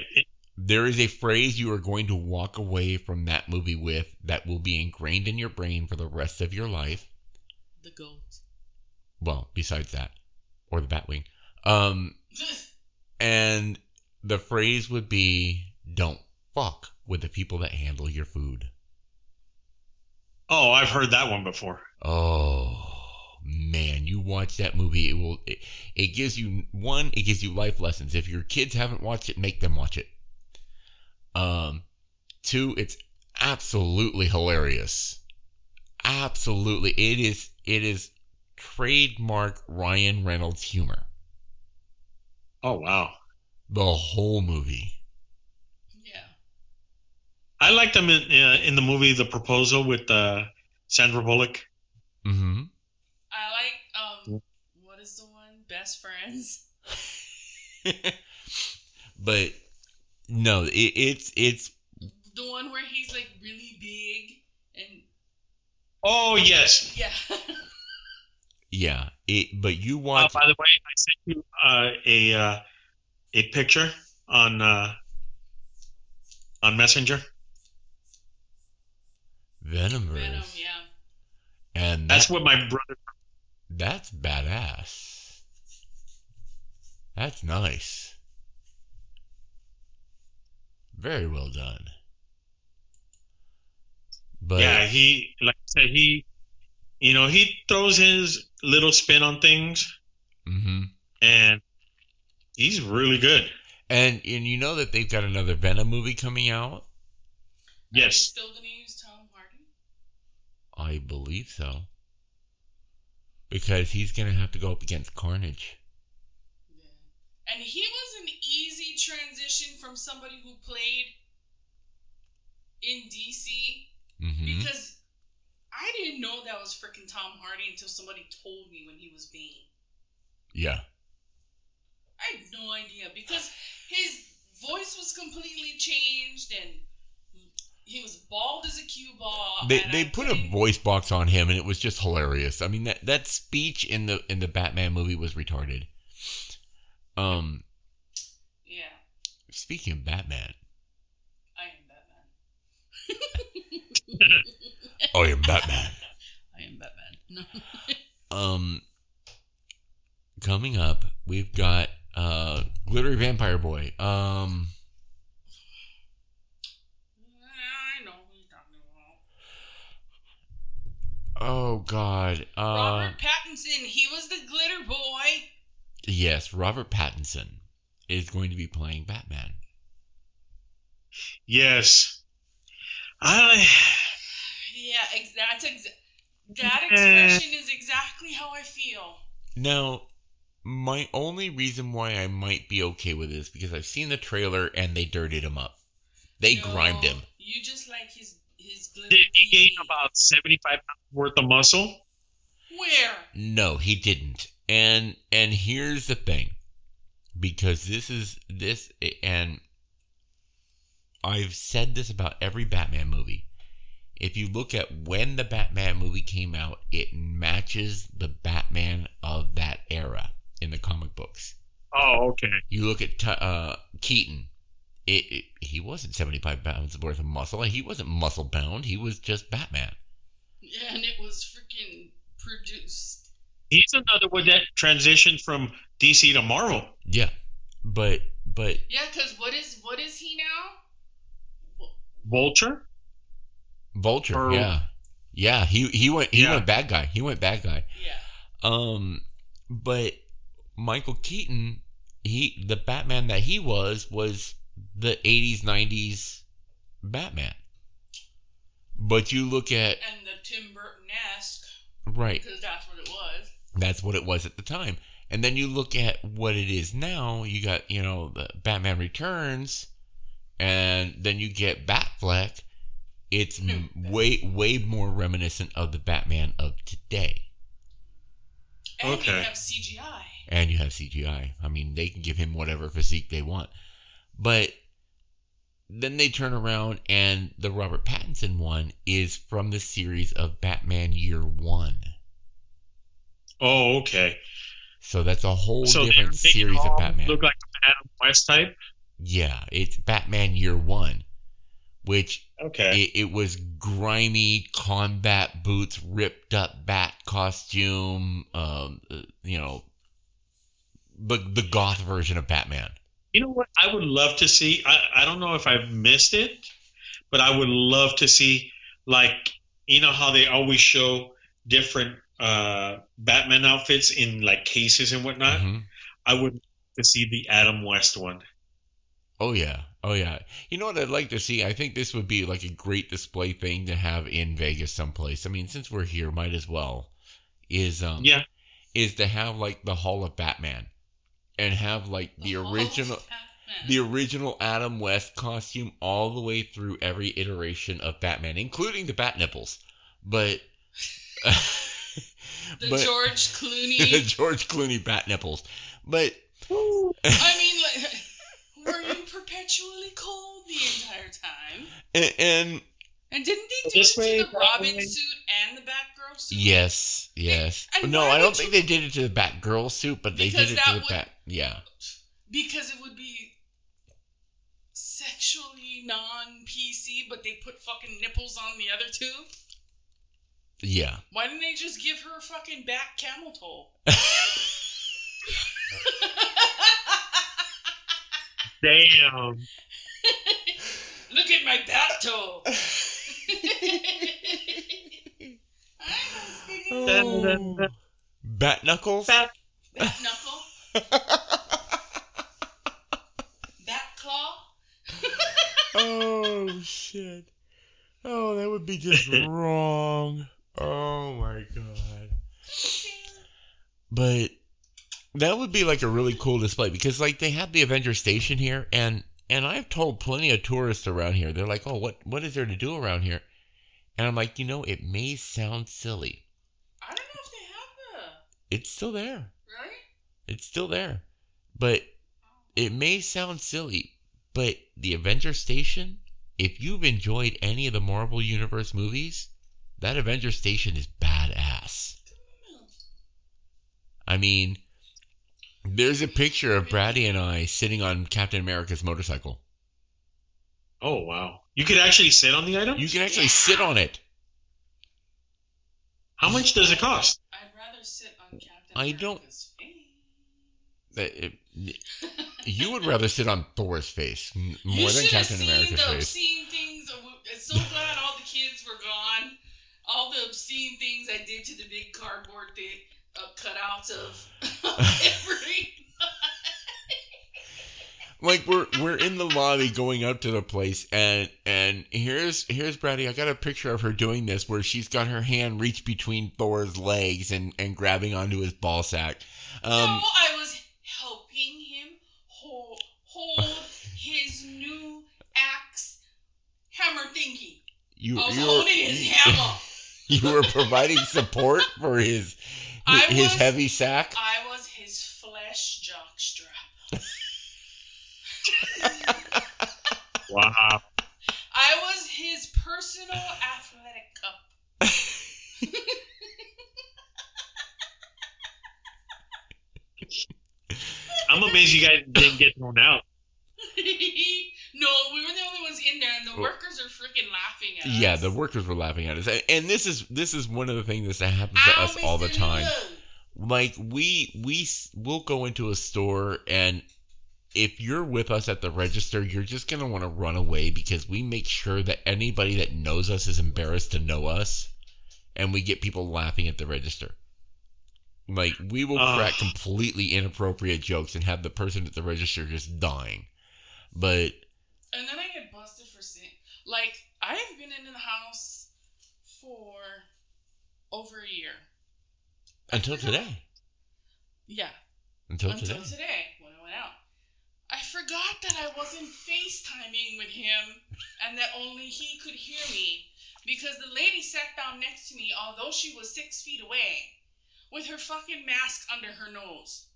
Speaker 2: there is a phrase you are going to walk away from that movie with that will be ingrained in your brain for the rest of your life.
Speaker 3: The goat.
Speaker 2: Well, besides that, or the Batwing. Um, and the phrase would be, "Don't fuck with the people that handle your food."
Speaker 4: oh, I've heard that one before.
Speaker 2: Oh man, you watch that movie, it will it, it gives you one, it gives you life lessons. If your kids haven't watched it, make them watch it. Um two, it's absolutely hilarious. Absolutely. It is it is trademark Ryan Reynolds humor.
Speaker 4: Oh wow.
Speaker 2: The whole movie.
Speaker 3: yeah.
Speaker 4: I liked him in uh, in the movie The Proposal with uh, Sandra Bullock.
Speaker 2: Mhm.
Speaker 3: I like um what is the one? Best friends.
Speaker 2: but no, it, it's it's
Speaker 3: The one where he's like really big and
Speaker 4: Oh yes.
Speaker 3: yeah.
Speaker 2: yeah, it but you
Speaker 4: Uh,
Speaker 2: watch
Speaker 4: by the way, I sent you uh, a uh, a picture on uh, on Messenger.
Speaker 2: Venomverse.
Speaker 3: Venom, yeah.
Speaker 2: And
Speaker 4: That's
Speaker 2: that-
Speaker 4: what my brother.
Speaker 2: That's badass. That's nice. Very well done. But
Speaker 4: yeah, he like I said he, you know, he throws his little spin on things,
Speaker 2: Mm-hmm.
Speaker 4: and he's really good.
Speaker 2: and and you know that they've got another Venom movie coming out.
Speaker 3: Are they
Speaker 4: Yes.
Speaker 3: still gonna use Tom Hardy?
Speaker 2: I believe so. Because he's gonna have to go up against Carnage.
Speaker 3: Yeah. And he was an easy transition from somebody who played in DC
Speaker 2: hmm
Speaker 3: because I didn't know that was freaking Tom Hardy until somebody told me when he was Bane.
Speaker 2: Yeah.
Speaker 3: I had no idea because his voice was completely changed and he was bald as a cue ball.
Speaker 2: They they
Speaker 3: I
Speaker 2: put a voice box on him and it was just hilarious. I mean that that speech in the in the Batman movie was retarded. Um speaking of Batman,
Speaker 3: I am Batman.
Speaker 2: I am Batman.
Speaker 3: I am Batman. No.
Speaker 2: Um, coming up, we've got uh, Glittery Vampire Boy. Um,
Speaker 3: I know who you're talking about.
Speaker 2: oh God. Uh,
Speaker 3: Robert Pattinson, he was the glitter boy.
Speaker 2: yes, Robert Pattinson is going to be playing Batman.
Speaker 4: Yes. I
Speaker 3: Yeah, ex- that's ex- that expression is exactly how I feel.
Speaker 2: Now, my only reason why I might be okay with this because I've seen the trailer and they dirtied him up. They
Speaker 3: No,
Speaker 2: grimed him.
Speaker 3: You just like his his glitter.
Speaker 4: did he gain about seventy five pounds worth of muscle.
Speaker 3: Where?
Speaker 2: No, he didn't. And and here's the thing. Because this is this and I've said this about every Batman movie. If you look at when the Batman movie came out, it matches the Batman of that era in the comic books.
Speaker 4: Oh, okay.
Speaker 2: You look at uh, Keaton. It, it he wasn't 75 pounds worth of muscle. He wasn't muscle bound. He was just Batman.
Speaker 3: Yeah, and it was freaking produced.
Speaker 4: He's another one that transitioned from DC to Marvel.
Speaker 2: Yeah, but but
Speaker 3: Yeah, because what is what is he now?
Speaker 4: Vulture.
Speaker 2: Vulture,
Speaker 4: Or-
Speaker 2: yeah, yeah. He he went he
Speaker 4: Yeah.
Speaker 2: went bad guy. He went bad guy.
Speaker 3: Yeah.
Speaker 2: Um, but Michael Keaton, he the Batman that he was was the 80s 90s Batman. But you look at
Speaker 3: And the Tim Burton esque,
Speaker 2: right,
Speaker 3: because that's what it was.
Speaker 2: that's what it was at the time. And then you look at what it is now, you got, you know, the Batman Returns and then you get Batfleck. It's way way more reminiscent of the Batman of today.
Speaker 3: And
Speaker 4: Okay.
Speaker 3: you have CGI.
Speaker 2: and you have CGI. I mean, they can give him whatever physique they want. But then they turn around and the Robert Pattinson one is from the series of Batman Year One.
Speaker 4: Oh, okay.
Speaker 2: So that's a whole
Speaker 4: so
Speaker 2: different series of Batman.
Speaker 4: Look like an Adam West type.
Speaker 2: yeah, it's Batman Year One, which
Speaker 4: Okay.
Speaker 2: it, it was grimy combat boots, ripped up bat costume, um, you know, the the goth version of Batman.
Speaker 4: You know what? I would love to see. I, I don't know if I've missed it, but I would love to see, like, you know how they always show different uh, Batman outfits in like cases and whatnot.
Speaker 2: Mhm.
Speaker 4: I would to see the Adam West one.
Speaker 2: Oh yeah, oh yeah. You know what I'd like to see? I think this would be like a great display thing to have in Vegas someplace. I mean, since we're here, might as well. Is um
Speaker 4: Yeah.
Speaker 2: is to have like the Hall of Batman, and have like the
Speaker 3: Oh,
Speaker 2: original the original Adam West costume all the way through every iteration of Batman, including the bat nipples. But
Speaker 3: the
Speaker 2: but
Speaker 3: George Clooney.
Speaker 2: the George Clooney bat nipples. But
Speaker 3: I mean, like, were you perpetually cold the entire time?
Speaker 2: and, and
Speaker 3: And didn't they do
Speaker 4: This
Speaker 3: it
Speaker 4: way,
Speaker 3: to the Robin
Speaker 4: way.
Speaker 3: suit and the Batgirl suit?
Speaker 2: Yes, yes.
Speaker 3: And
Speaker 2: no, I don't think
Speaker 3: you-
Speaker 2: they did it to the Batgirl suit, but they
Speaker 3: Because
Speaker 2: did it to the
Speaker 3: would-
Speaker 2: Bat. Yeah,
Speaker 3: Because it would be sexually non PC, but they put fucking nipples on the other two.
Speaker 2: Yeah.
Speaker 3: Why didn't they just give her a fucking back camel toe?
Speaker 4: Damn.
Speaker 3: Look at my bat toe.
Speaker 4: Dun, dun, dun.
Speaker 2: Bat knuckles.
Speaker 4: Bat-
Speaker 3: Bat knuckle. Bat claw.
Speaker 2: oh shit. Oh, that would be just wrong. Oh my god. But that would be like a really cool display because like they have the Avenger Station here and and I've told plenty of tourists around here. They're like, "Oh, what what is there to do around here?" And I'm like, "You know, it may sound silly.
Speaker 3: I don't know if they have the
Speaker 2: It's still there.
Speaker 3: Really?
Speaker 2: It's still there. But it may sound silly, but the Avenger Station, if you've enjoyed any of the Marvel Universe movies, that Avenger Station is badass. I mean, there's a picture of Brady and I sitting on Captain America's motorcycle.
Speaker 4: Oh wow. You could actually sit on the item.
Speaker 2: You can actually sit on it.
Speaker 4: How much does it cost?
Speaker 3: I'd rather sit on Captain
Speaker 2: I don't-
Speaker 3: America's face.
Speaker 2: That it- You would rather sit on Thor's face m-
Speaker 3: You
Speaker 2: more than
Speaker 3: should have
Speaker 2: Captain
Speaker 3: seen
Speaker 2: America's
Speaker 3: the
Speaker 2: face.
Speaker 3: obscene things. of- I'm so glad all the kids were gone. All the obscene things I did to the big cardboard thing, uh, cutouts of every.
Speaker 2: like we're we're in the lobby going up to the place and and here's here's Brady. I got a picture of her doing this where she's got her hand reached between Thor's legs and and grabbing onto his ball sack. Um
Speaker 3: no, I was helping him hold, hold his new axe hammer thingy.
Speaker 2: you
Speaker 3: I was holding his hammer.
Speaker 2: you were providing support for his his
Speaker 3: was-
Speaker 2: heavy sack.
Speaker 3: I was his flesh jockstrap.
Speaker 4: Wow.
Speaker 3: I was his personal athletic cup.
Speaker 4: I'm amazed you guys didn't get thrown out.
Speaker 3: No, we were the only ones in there, and the
Speaker 2: Well-
Speaker 3: workers are freaking laughing at us.
Speaker 2: Yeah, the workers were laughing at us, and, and this is this is one of the things that happens to
Speaker 3: Ow,
Speaker 2: us all the time.
Speaker 3: Lou.
Speaker 2: like we we we'll go into a store and if you're with us at the register you're just going to want to run away because we make sure that anybody that knows us is embarrassed to know us and we get people laughing at the register like we will
Speaker 4: Ugh.
Speaker 2: crack completely inappropriate jokes and have the person at the register just dying but
Speaker 3: And then I get busted for sin. Like I have been in the house for over a year.
Speaker 2: Until today.
Speaker 3: Yeah,
Speaker 2: Until, today.
Speaker 3: until
Speaker 2: today.
Speaker 3: today when I went out. I forgot that I wasn't FaceTiming with him and that only he could hear me because the lady sat down next to me, although she was six feet away, with her fucking mask under her nose.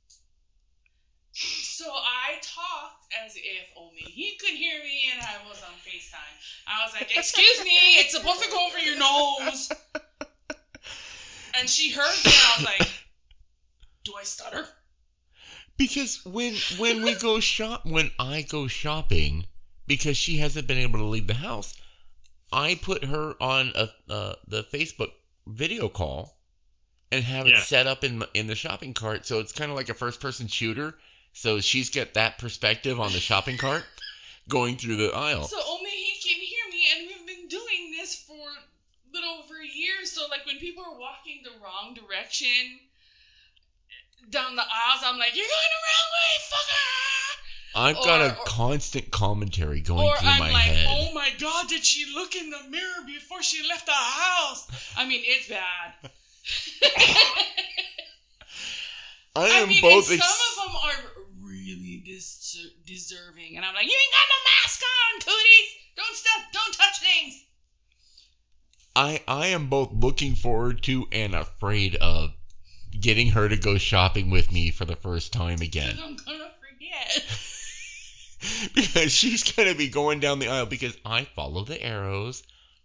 Speaker 3: So I talked as if only he could hear me and I was on FaceTime. I was like, Excuse me, it's supposed to go over your nose. And she heard me and I was like, Do I stutter?
Speaker 2: Because when when we go shop when I go shopping because she hasn't been able to leave the house, I put her on a uh, the Facebook video call and have
Speaker 4: Yeah.
Speaker 2: it set up in in the shopping cart so it's kind of like a first person shooter. So she's got that perspective on the shopping cart going through the aisle.
Speaker 3: So only he can hear me, and we've been doing this for a little over a year. So like when people are walking the wrong direction down the aisles, I'm like, "You're going the wrong way, fucker!"
Speaker 2: I've got a
Speaker 3: or- or-
Speaker 2: constant commentary going
Speaker 3: Or
Speaker 2: through
Speaker 3: I'm
Speaker 2: my
Speaker 3: like,
Speaker 2: head.
Speaker 3: "Oh my god, did she look in the mirror before she left the house?" I mean, it's bad.
Speaker 2: I
Speaker 3: I
Speaker 2: am
Speaker 3: mean,
Speaker 2: both ex-
Speaker 3: some of them are dis- deserving, and I'm like, "You ain't got no mask on, cooties. Don't step, don't touch things."
Speaker 2: I I am both looking forward to and afraid of getting her to go shopping with me for the first time again.
Speaker 3: I'm gonna forget.
Speaker 2: because she's gonna be going down the aisle because I follow the arrows.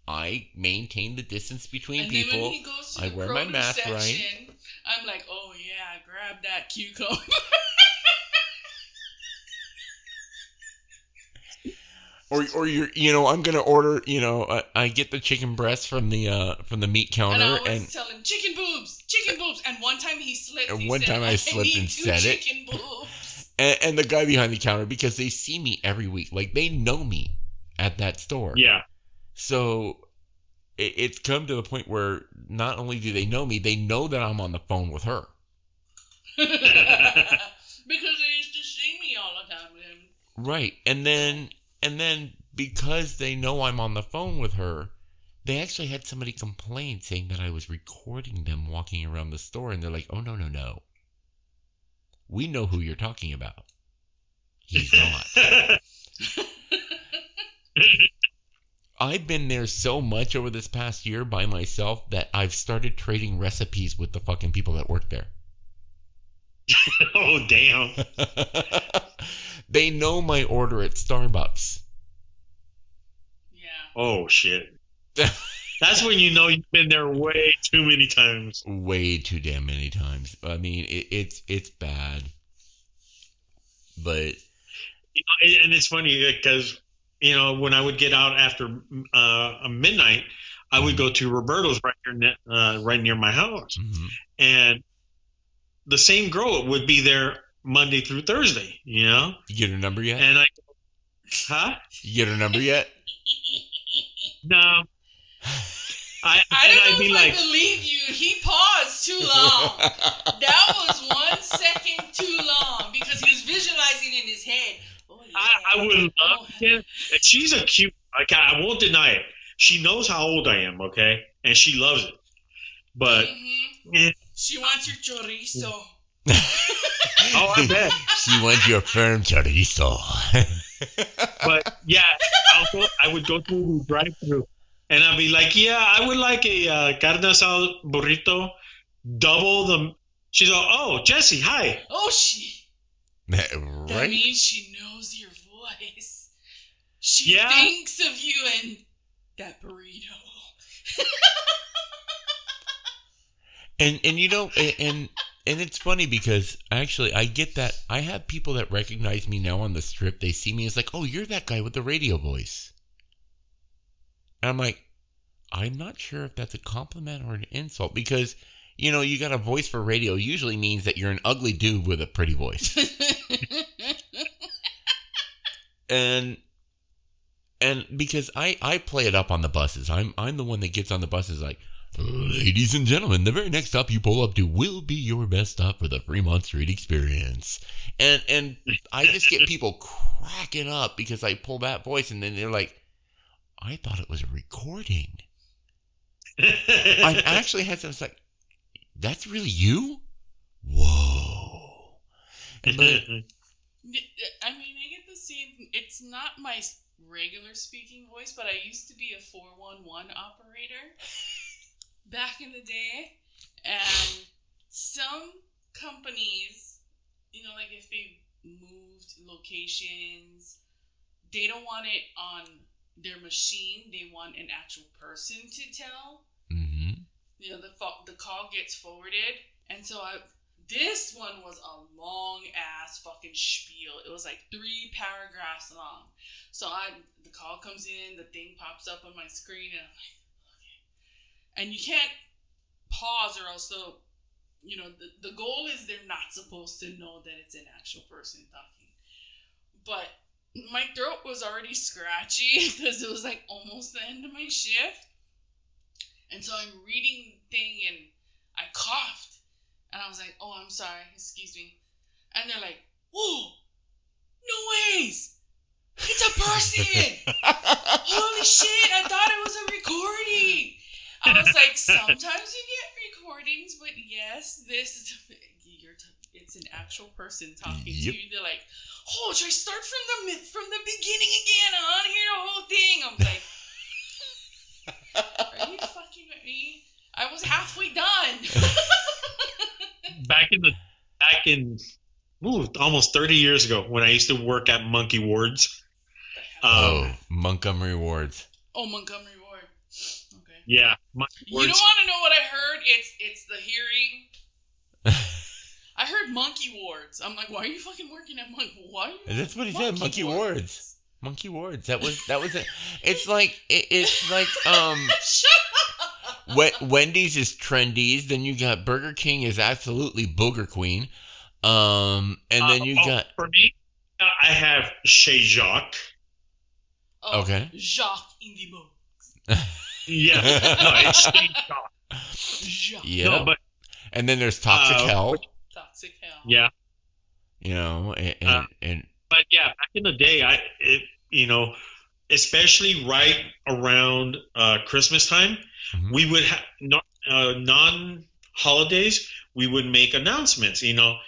Speaker 2: I maintain the distance between
Speaker 3: and
Speaker 2: people.
Speaker 3: then when he goes to
Speaker 2: I
Speaker 3: the
Speaker 2: wear my mask right.
Speaker 3: I'm like, oh yeah, grab that cucumber.
Speaker 2: or or you're you know I'm gonna order you know I, I get the chicken breast from the uh from the meat
Speaker 3: and I
Speaker 2: counter
Speaker 3: always
Speaker 2: and
Speaker 3: tell him chicken boobs, chicken boobs. And one time he slipped.
Speaker 2: And
Speaker 3: he
Speaker 2: one
Speaker 3: said,
Speaker 2: time I slipped
Speaker 3: need
Speaker 2: and said it. and, and the guy behind the counter because they see me every week like they know me at that store
Speaker 4: Yeah.
Speaker 2: so it, it's come to the point where not only do they know me they know that i'm on the phone with her
Speaker 3: because they used to see me all the time with him.
Speaker 2: right and then and then because they know i'm on the phone with her they actually had somebody complain saying that i was recording them walking around the store and they're like oh no no no. We know who you're talking about. He's not. I've been there so much over this past year by myself that I've started trading recipes with the fucking people that work there.
Speaker 4: oh damn.
Speaker 2: they know my order at Starbucks.
Speaker 3: Yeah.
Speaker 4: Oh shit. That's when you know you've been there way too many times.
Speaker 2: Way too damn many times. I mean, it, it's it's bad. But
Speaker 4: You know, and- and it's funny because you know when I would get out after uh, midnight, I would go to Roberto's right near ne- uh, right near my house,
Speaker 2: mhm.
Speaker 4: and the same girl would be there Monday through Thursday. You know,
Speaker 2: you get her number yet?
Speaker 4: and I, huh?
Speaker 2: You get her number yet?
Speaker 4: No. I,
Speaker 3: I don't
Speaker 4: I'd
Speaker 3: know
Speaker 4: be
Speaker 3: if
Speaker 4: like,
Speaker 3: I believe you. He paused too long. that was one second too long because he was visualizing in his head. Oh, yeah.
Speaker 4: I, I would love
Speaker 3: Oh,
Speaker 4: to. And she's a cute. Like I won't deny it. She knows how old I am. Okay, and she loves it. But
Speaker 3: mhm.
Speaker 4: eh,
Speaker 3: She wants your chorizo.
Speaker 4: oh, I bet.
Speaker 2: she wants your firm chorizo.
Speaker 4: But yeah, I'll go, I would go through the drive-through, and I'd be like, "Yeah, I would like a uh, carne asada burrito, double the." She's like, "Oh, Jesse, hi."
Speaker 3: Oh, she. That
Speaker 2: right?
Speaker 3: means she knows your voice. She
Speaker 4: Yeah.
Speaker 3: thinks of you and that burrito.
Speaker 2: And and you know and and, it's funny because actually I get that I have people that recognize me now on the strip. They see me as like, oh, you're that guy with the radio voice. And I'm like, I'm not sure if that's a compliment or an insult because you know you got a voice for radio usually means that you're an ugly dude with a pretty voice. and and because I I play it up on the buses. I'm I'm the one that gets on the buses like, Ladies and gentlemen, the very next stop you pull up to will be your best stop for the Fremont Street experience. And and I just get people cracking up because I pull that voice and then they're like, I thought it was a recording. I actually had some like, that's really you? Whoa. But
Speaker 3: I mean, I get the same. It's not my regular speaking voice, but I used to be a 411 operator back in the day. And some companies, you know, like if they moved locations, they don't want it on their machine. They want an actual person to tell
Speaker 2: hmm
Speaker 3: you know the the call gets forwarded and so i this one was a long ass fucking spiel it was like three paragraphs long so i the call comes in the thing pops up on my screen and i'm like and you can't pause or else they'll you know the, the goal is they're not supposed to know that it's an actual person talking but my throat was already scratchy because it was like almost the end of my shift and so I'm reading thing and I coughed. And I was like, oh, I'm sorry, excuse me. And they're like, whoa, no ways. It's a person. Holy shit, I thought it was a recording. I was like, sometimes you get recordings, but yes, this is you're t- it's an actual person talking
Speaker 2: Yep.
Speaker 3: to you. They're like, oh, should I start from the from the beginning again? I want to hear the whole thing. I'm like, are you fucking with me? I was halfway done.
Speaker 4: back in the back in ooh, almost 30 years ago when I used to work at Monkey Wards.
Speaker 2: oh,
Speaker 4: Um,
Speaker 2: Montgomery Wards.
Speaker 3: oh, Montgomery Ward. Okay.
Speaker 4: yeah, Monkey
Speaker 3: You don't want to know what I heard? It's it's the hearing. I heard monkey wards. I'm like, why are you fucking working at monkey? Why? Are you
Speaker 2: That's what he said, monkey wards. Monkey Wards. That was that was it. It's like it, it's like um
Speaker 3: Shut up.
Speaker 2: We- Wendy's is trendies. Then you got Burger King is absolutely Booger Queen. Um, and then
Speaker 4: Uh,
Speaker 2: you
Speaker 4: oh,
Speaker 2: got
Speaker 4: for me, uh, I have Chez Jacques.
Speaker 3: Oh,
Speaker 2: Okay.
Speaker 3: Jacques Indigo.
Speaker 4: Yeah, no, it's Chez Jacques.
Speaker 3: Jacques.
Speaker 2: yeah,
Speaker 4: No, but
Speaker 2: and then there's Toxic
Speaker 4: Uh,
Speaker 2: Hell.
Speaker 3: Toxic hell.
Speaker 4: yeah,
Speaker 2: You know, and and,
Speaker 4: Uh,
Speaker 2: and
Speaker 4: but yeah, back in the day, I it, you know, especially right around uh, Christmas time,
Speaker 2: Mhm.
Speaker 4: we would have no, uh, non holidays. We would make announcements. You know,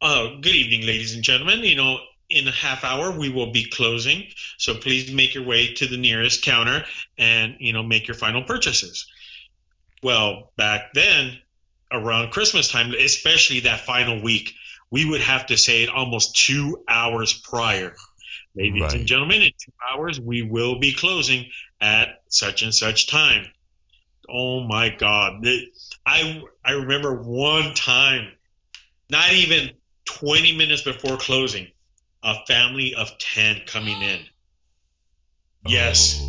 Speaker 4: uh, good evening, ladies and gentlemen. You know, in a half hour we will be closing, so please make your way to the nearest counter and you know make your final purchases. Well, back then, around Christmas time, especially that final week, we would have to say it almost two hours prior. Ladies
Speaker 2: Right.
Speaker 4: and gentlemen, in two hours we will be closing at such and such time. Oh my God! I I remember one time, not even twenty minutes before closing, a family of ten coming in. Oh. Yes,
Speaker 2: Oh.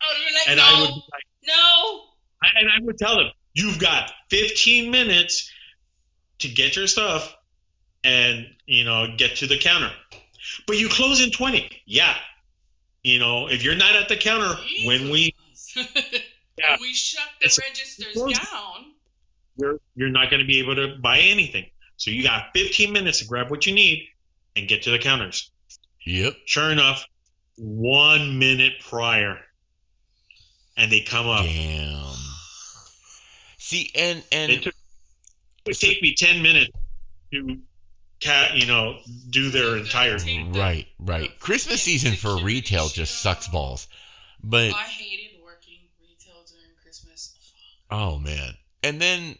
Speaker 3: I would be like,
Speaker 4: and
Speaker 3: no,
Speaker 4: I would like,
Speaker 3: no.
Speaker 4: I- and I would tell them, you've got 15 minutes to get your stuff and you know get to the counter, but you close in 20. Yeah, you know if you're not at the counter when we Yeah.
Speaker 3: We shut the
Speaker 4: It's-
Speaker 3: registers
Speaker 4: close-
Speaker 3: down.
Speaker 4: you're you're not going to be able to buy anything. So you got 15 minutes to grab what you need and get to the counters.
Speaker 2: Yep.
Speaker 4: Sure enough, one minute prior, and they come up.
Speaker 2: Damn. See, and and
Speaker 4: It took it would take me 10 minutes to, ca- you know, do their entire.
Speaker 2: Right, right. Christmas season for retail just sucks balls. But
Speaker 3: I hated working retail during Christmas.
Speaker 2: oh man. And then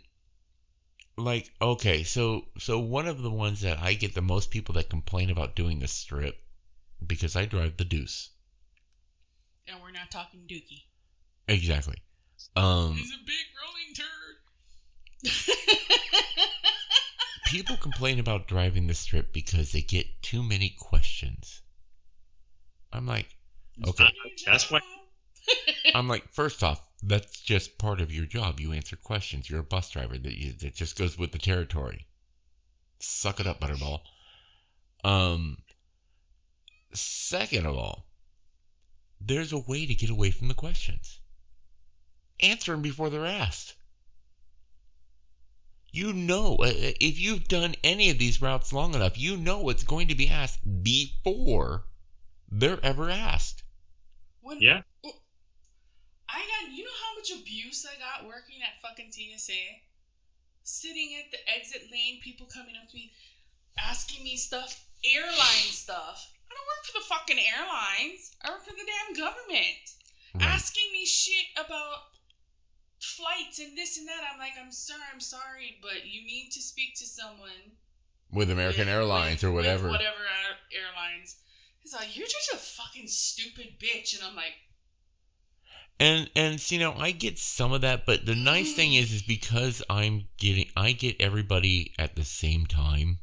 Speaker 2: like okay, so so one of the ones that I get the most people that complain about doing the strip because I drive the deuce.
Speaker 3: And we're not talking Dookie.
Speaker 2: Exactly. Um
Speaker 3: He's a big rolling turd.
Speaker 2: people complain about driving the strip because they get too many questions. I'm like, okay.
Speaker 4: That's why.
Speaker 2: I'm like, first off, that's just part of your job. You answer questions. You're a bus driver. That you, that just goes with the territory. Suck it up, Butterball. Um. Second of all, there's a way to get away from the questions. answer them before they're asked. You know, uh, uh, if you've done any of these routes long enough, you know what's going to be asked before they're ever asked.
Speaker 3: When,
Speaker 4: Yeah.
Speaker 3: I got, you know how much abuse I got working at fucking TSA? Sitting at the exit lane, people coming up to me, asking me stuff, airline stuff. I don't work for the fucking airlines. I work for the damn government.
Speaker 2: Right.
Speaker 3: Asking me shit about flights and this and that. I'm like, I'm sorry, I'm sorry, but you need to speak to someone
Speaker 2: With American
Speaker 3: with-
Speaker 2: Airlines
Speaker 3: with-
Speaker 2: or whatever.
Speaker 3: Whatever airlines. He's like, you're just a fucking stupid bitch, and I'm like,
Speaker 2: And and you know, I get some of that, but the nice thing is is because I'm getting I get everybody at the same time.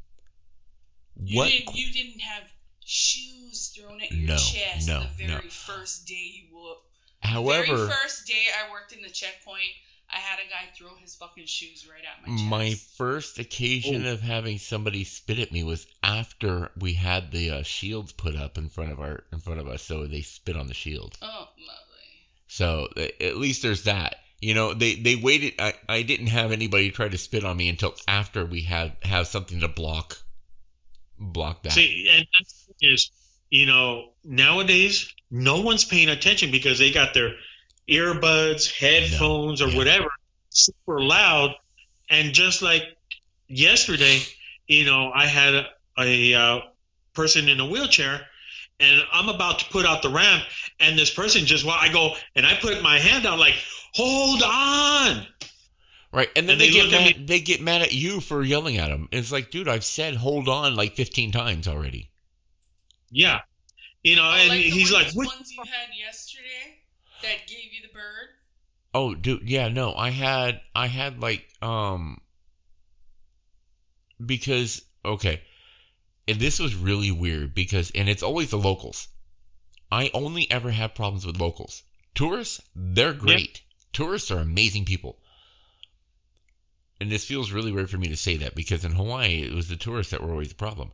Speaker 3: you
Speaker 2: What
Speaker 3: didn't, you didn't have shoes thrown at your
Speaker 2: No,
Speaker 3: chest
Speaker 2: no,
Speaker 3: the
Speaker 2: no.
Speaker 3: very first day you woke.
Speaker 2: however
Speaker 3: very first day I worked in the checkpoint, I had a guy throw his fucking shoes right at my chest.
Speaker 2: my first occasion of having somebody spit at me was after we had the uh, shields put up in front of our in front of us, so they spit on the shield.
Speaker 3: oh.
Speaker 2: So at least there's that. You know, they they waited. I, I didn't have anybody try to spit on me until after we had have something to block block that.
Speaker 4: See, and that's the thing is, you know, nowadays no one's paying attention because they got their earbuds, headphones, or
Speaker 2: yeah.
Speaker 4: whatever super loud. And just like yesterday, you know, I had a, a uh, person in a wheelchair, and I'm about to put out the ramp, and this person just, well, I go and I put my hand out like, hold on.
Speaker 2: Right, and then
Speaker 4: And
Speaker 2: they,
Speaker 4: they
Speaker 2: get mad, they get mad at you for yelling at them. It's like, dude, I've said hold on like fifteen times already.
Speaker 4: Yeah. You know,
Speaker 3: Oh,
Speaker 4: and
Speaker 3: like
Speaker 4: he's like, what?
Speaker 3: ones you had yesterday that gave you the bird.
Speaker 2: Oh, dude, yeah, no, I had, I had like, um, because okay, and this was really weird because, and it's always the locals. I only ever have problems with locals. Tourists, they're great. Tourists are amazing people. And this feels really weird for me to say that because in Hawaii it was the tourists that were always the problem.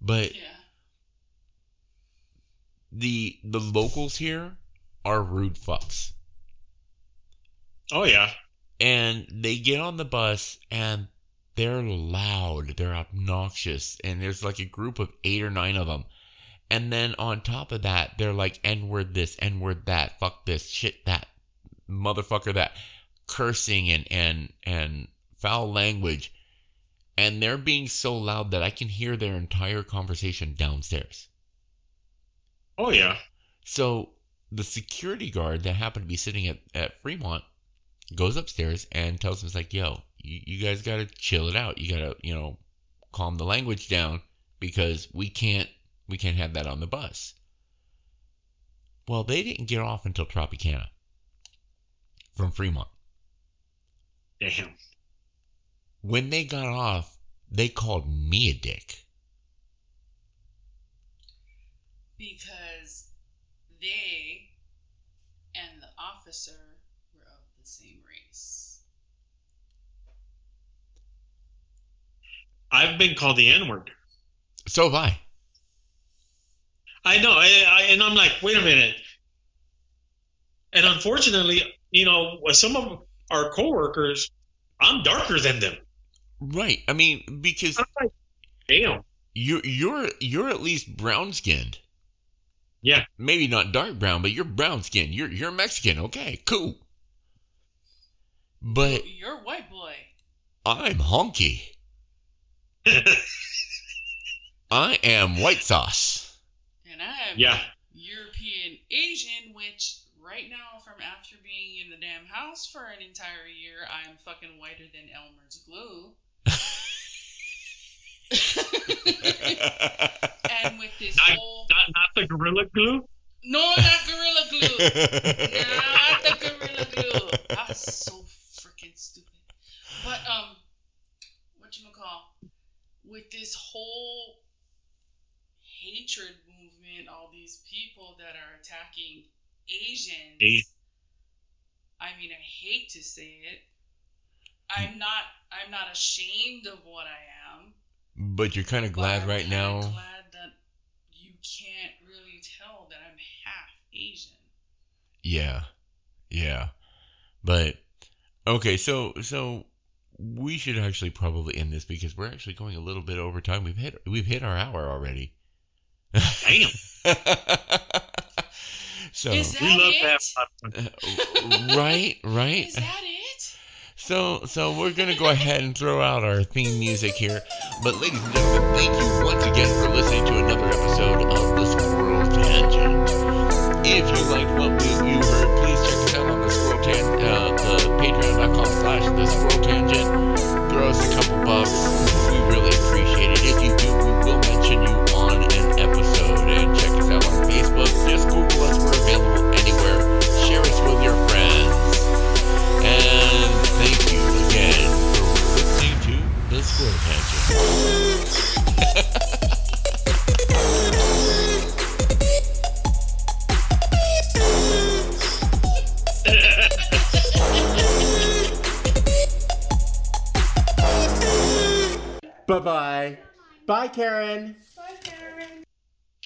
Speaker 2: But
Speaker 3: Yeah.
Speaker 2: the the locals here are rude fucks.
Speaker 4: Oh, yeah.
Speaker 2: and they get on the bus and they're loud, they're obnoxious, and there's like a group of eight or nine of them. And then on top of that, they're like N word this, N word that, fuck this, shit that, motherfucker that, cursing and and and foul language. And they're being so loud that I can hear their entire conversation downstairs.
Speaker 4: Oh, yeah.
Speaker 2: So the security guard that happened to be sitting at, at Fremont goes upstairs and tells him, "It's like, yo, you, you guys got to chill it out. You got to, you know, calm the language down because we can't we can't have that on the bus." Well, they didn't get off until Tropicana from Fremont.
Speaker 4: Damn.
Speaker 2: When they got off, they called me a dick.
Speaker 3: because they and the officer were of the same
Speaker 4: I've been called the N word.
Speaker 2: So have I.
Speaker 4: I know, I, I, and I'm like, wait a minute. And unfortunately, you know, some of our coworkers, I'm darker than them.
Speaker 2: Right. I mean, because
Speaker 4: I'm like, damn.
Speaker 2: you're you're you're at least brown skinned.
Speaker 4: Yeah.
Speaker 2: maybe not dark brown, but you're brown skinned. You're you're Mexican. Okay, cool. But
Speaker 3: You're a white boy.
Speaker 2: I'm honky. I am white sauce.
Speaker 3: And I am
Speaker 4: yeah.
Speaker 3: European Asian, which right now, from after being in the damn house for an entire year, I am fucking whiter than Elmer's glue. and with this
Speaker 4: I-
Speaker 3: whole
Speaker 4: Not, not the gorilla glue.
Speaker 3: no, not gorilla glue, not the gorilla glue. That's so freaking stupid. But um, what you call with this whole hatred movement, all these people that are attacking Asians.
Speaker 4: Asian.
Speaker 3: I mean, I hate to say it. I'm not. I'm not ashamed of what I am.
Speaker 2: but you're kind of glad
Speaker 3: I'm
Speaker 2: right now.
Speaker 3: Glad that you can't really tell that I'm half Asian.
Speaker 2: Yeah, yeah. But okay, so so we should actually probably end this because we're actually going a little bit over time. We've hit we've hit our hour already.
Speaker 4: Damn.
Speaker 2: so
Speaker 3: Is
Speaker 4: We love
Speaker 3: it?
Speaker 4: to have fun.
Speaker 2: uh, right, right.
Speaker 3: Is that it?
Speaker 2: So, so we're gonna go ahead and throw out our theme music here. But, ladies and gentlemen, thank you once again for listening to another episode of the Squirrel Tangent. If you liked what we, you heard, please check us out on the Squirrel Tangent, uh, the Patreon.com slash the Squirrel Tangent. Throw a. We really appreciate it. If you do, we will mention you on an episode. And check us out on Facebook. Just Google us. We're available anywhere. Share us with your friends. And thank you again for listening to The Squirrel Tangent.
Speaker 7: Bye bye. Bye, Karen.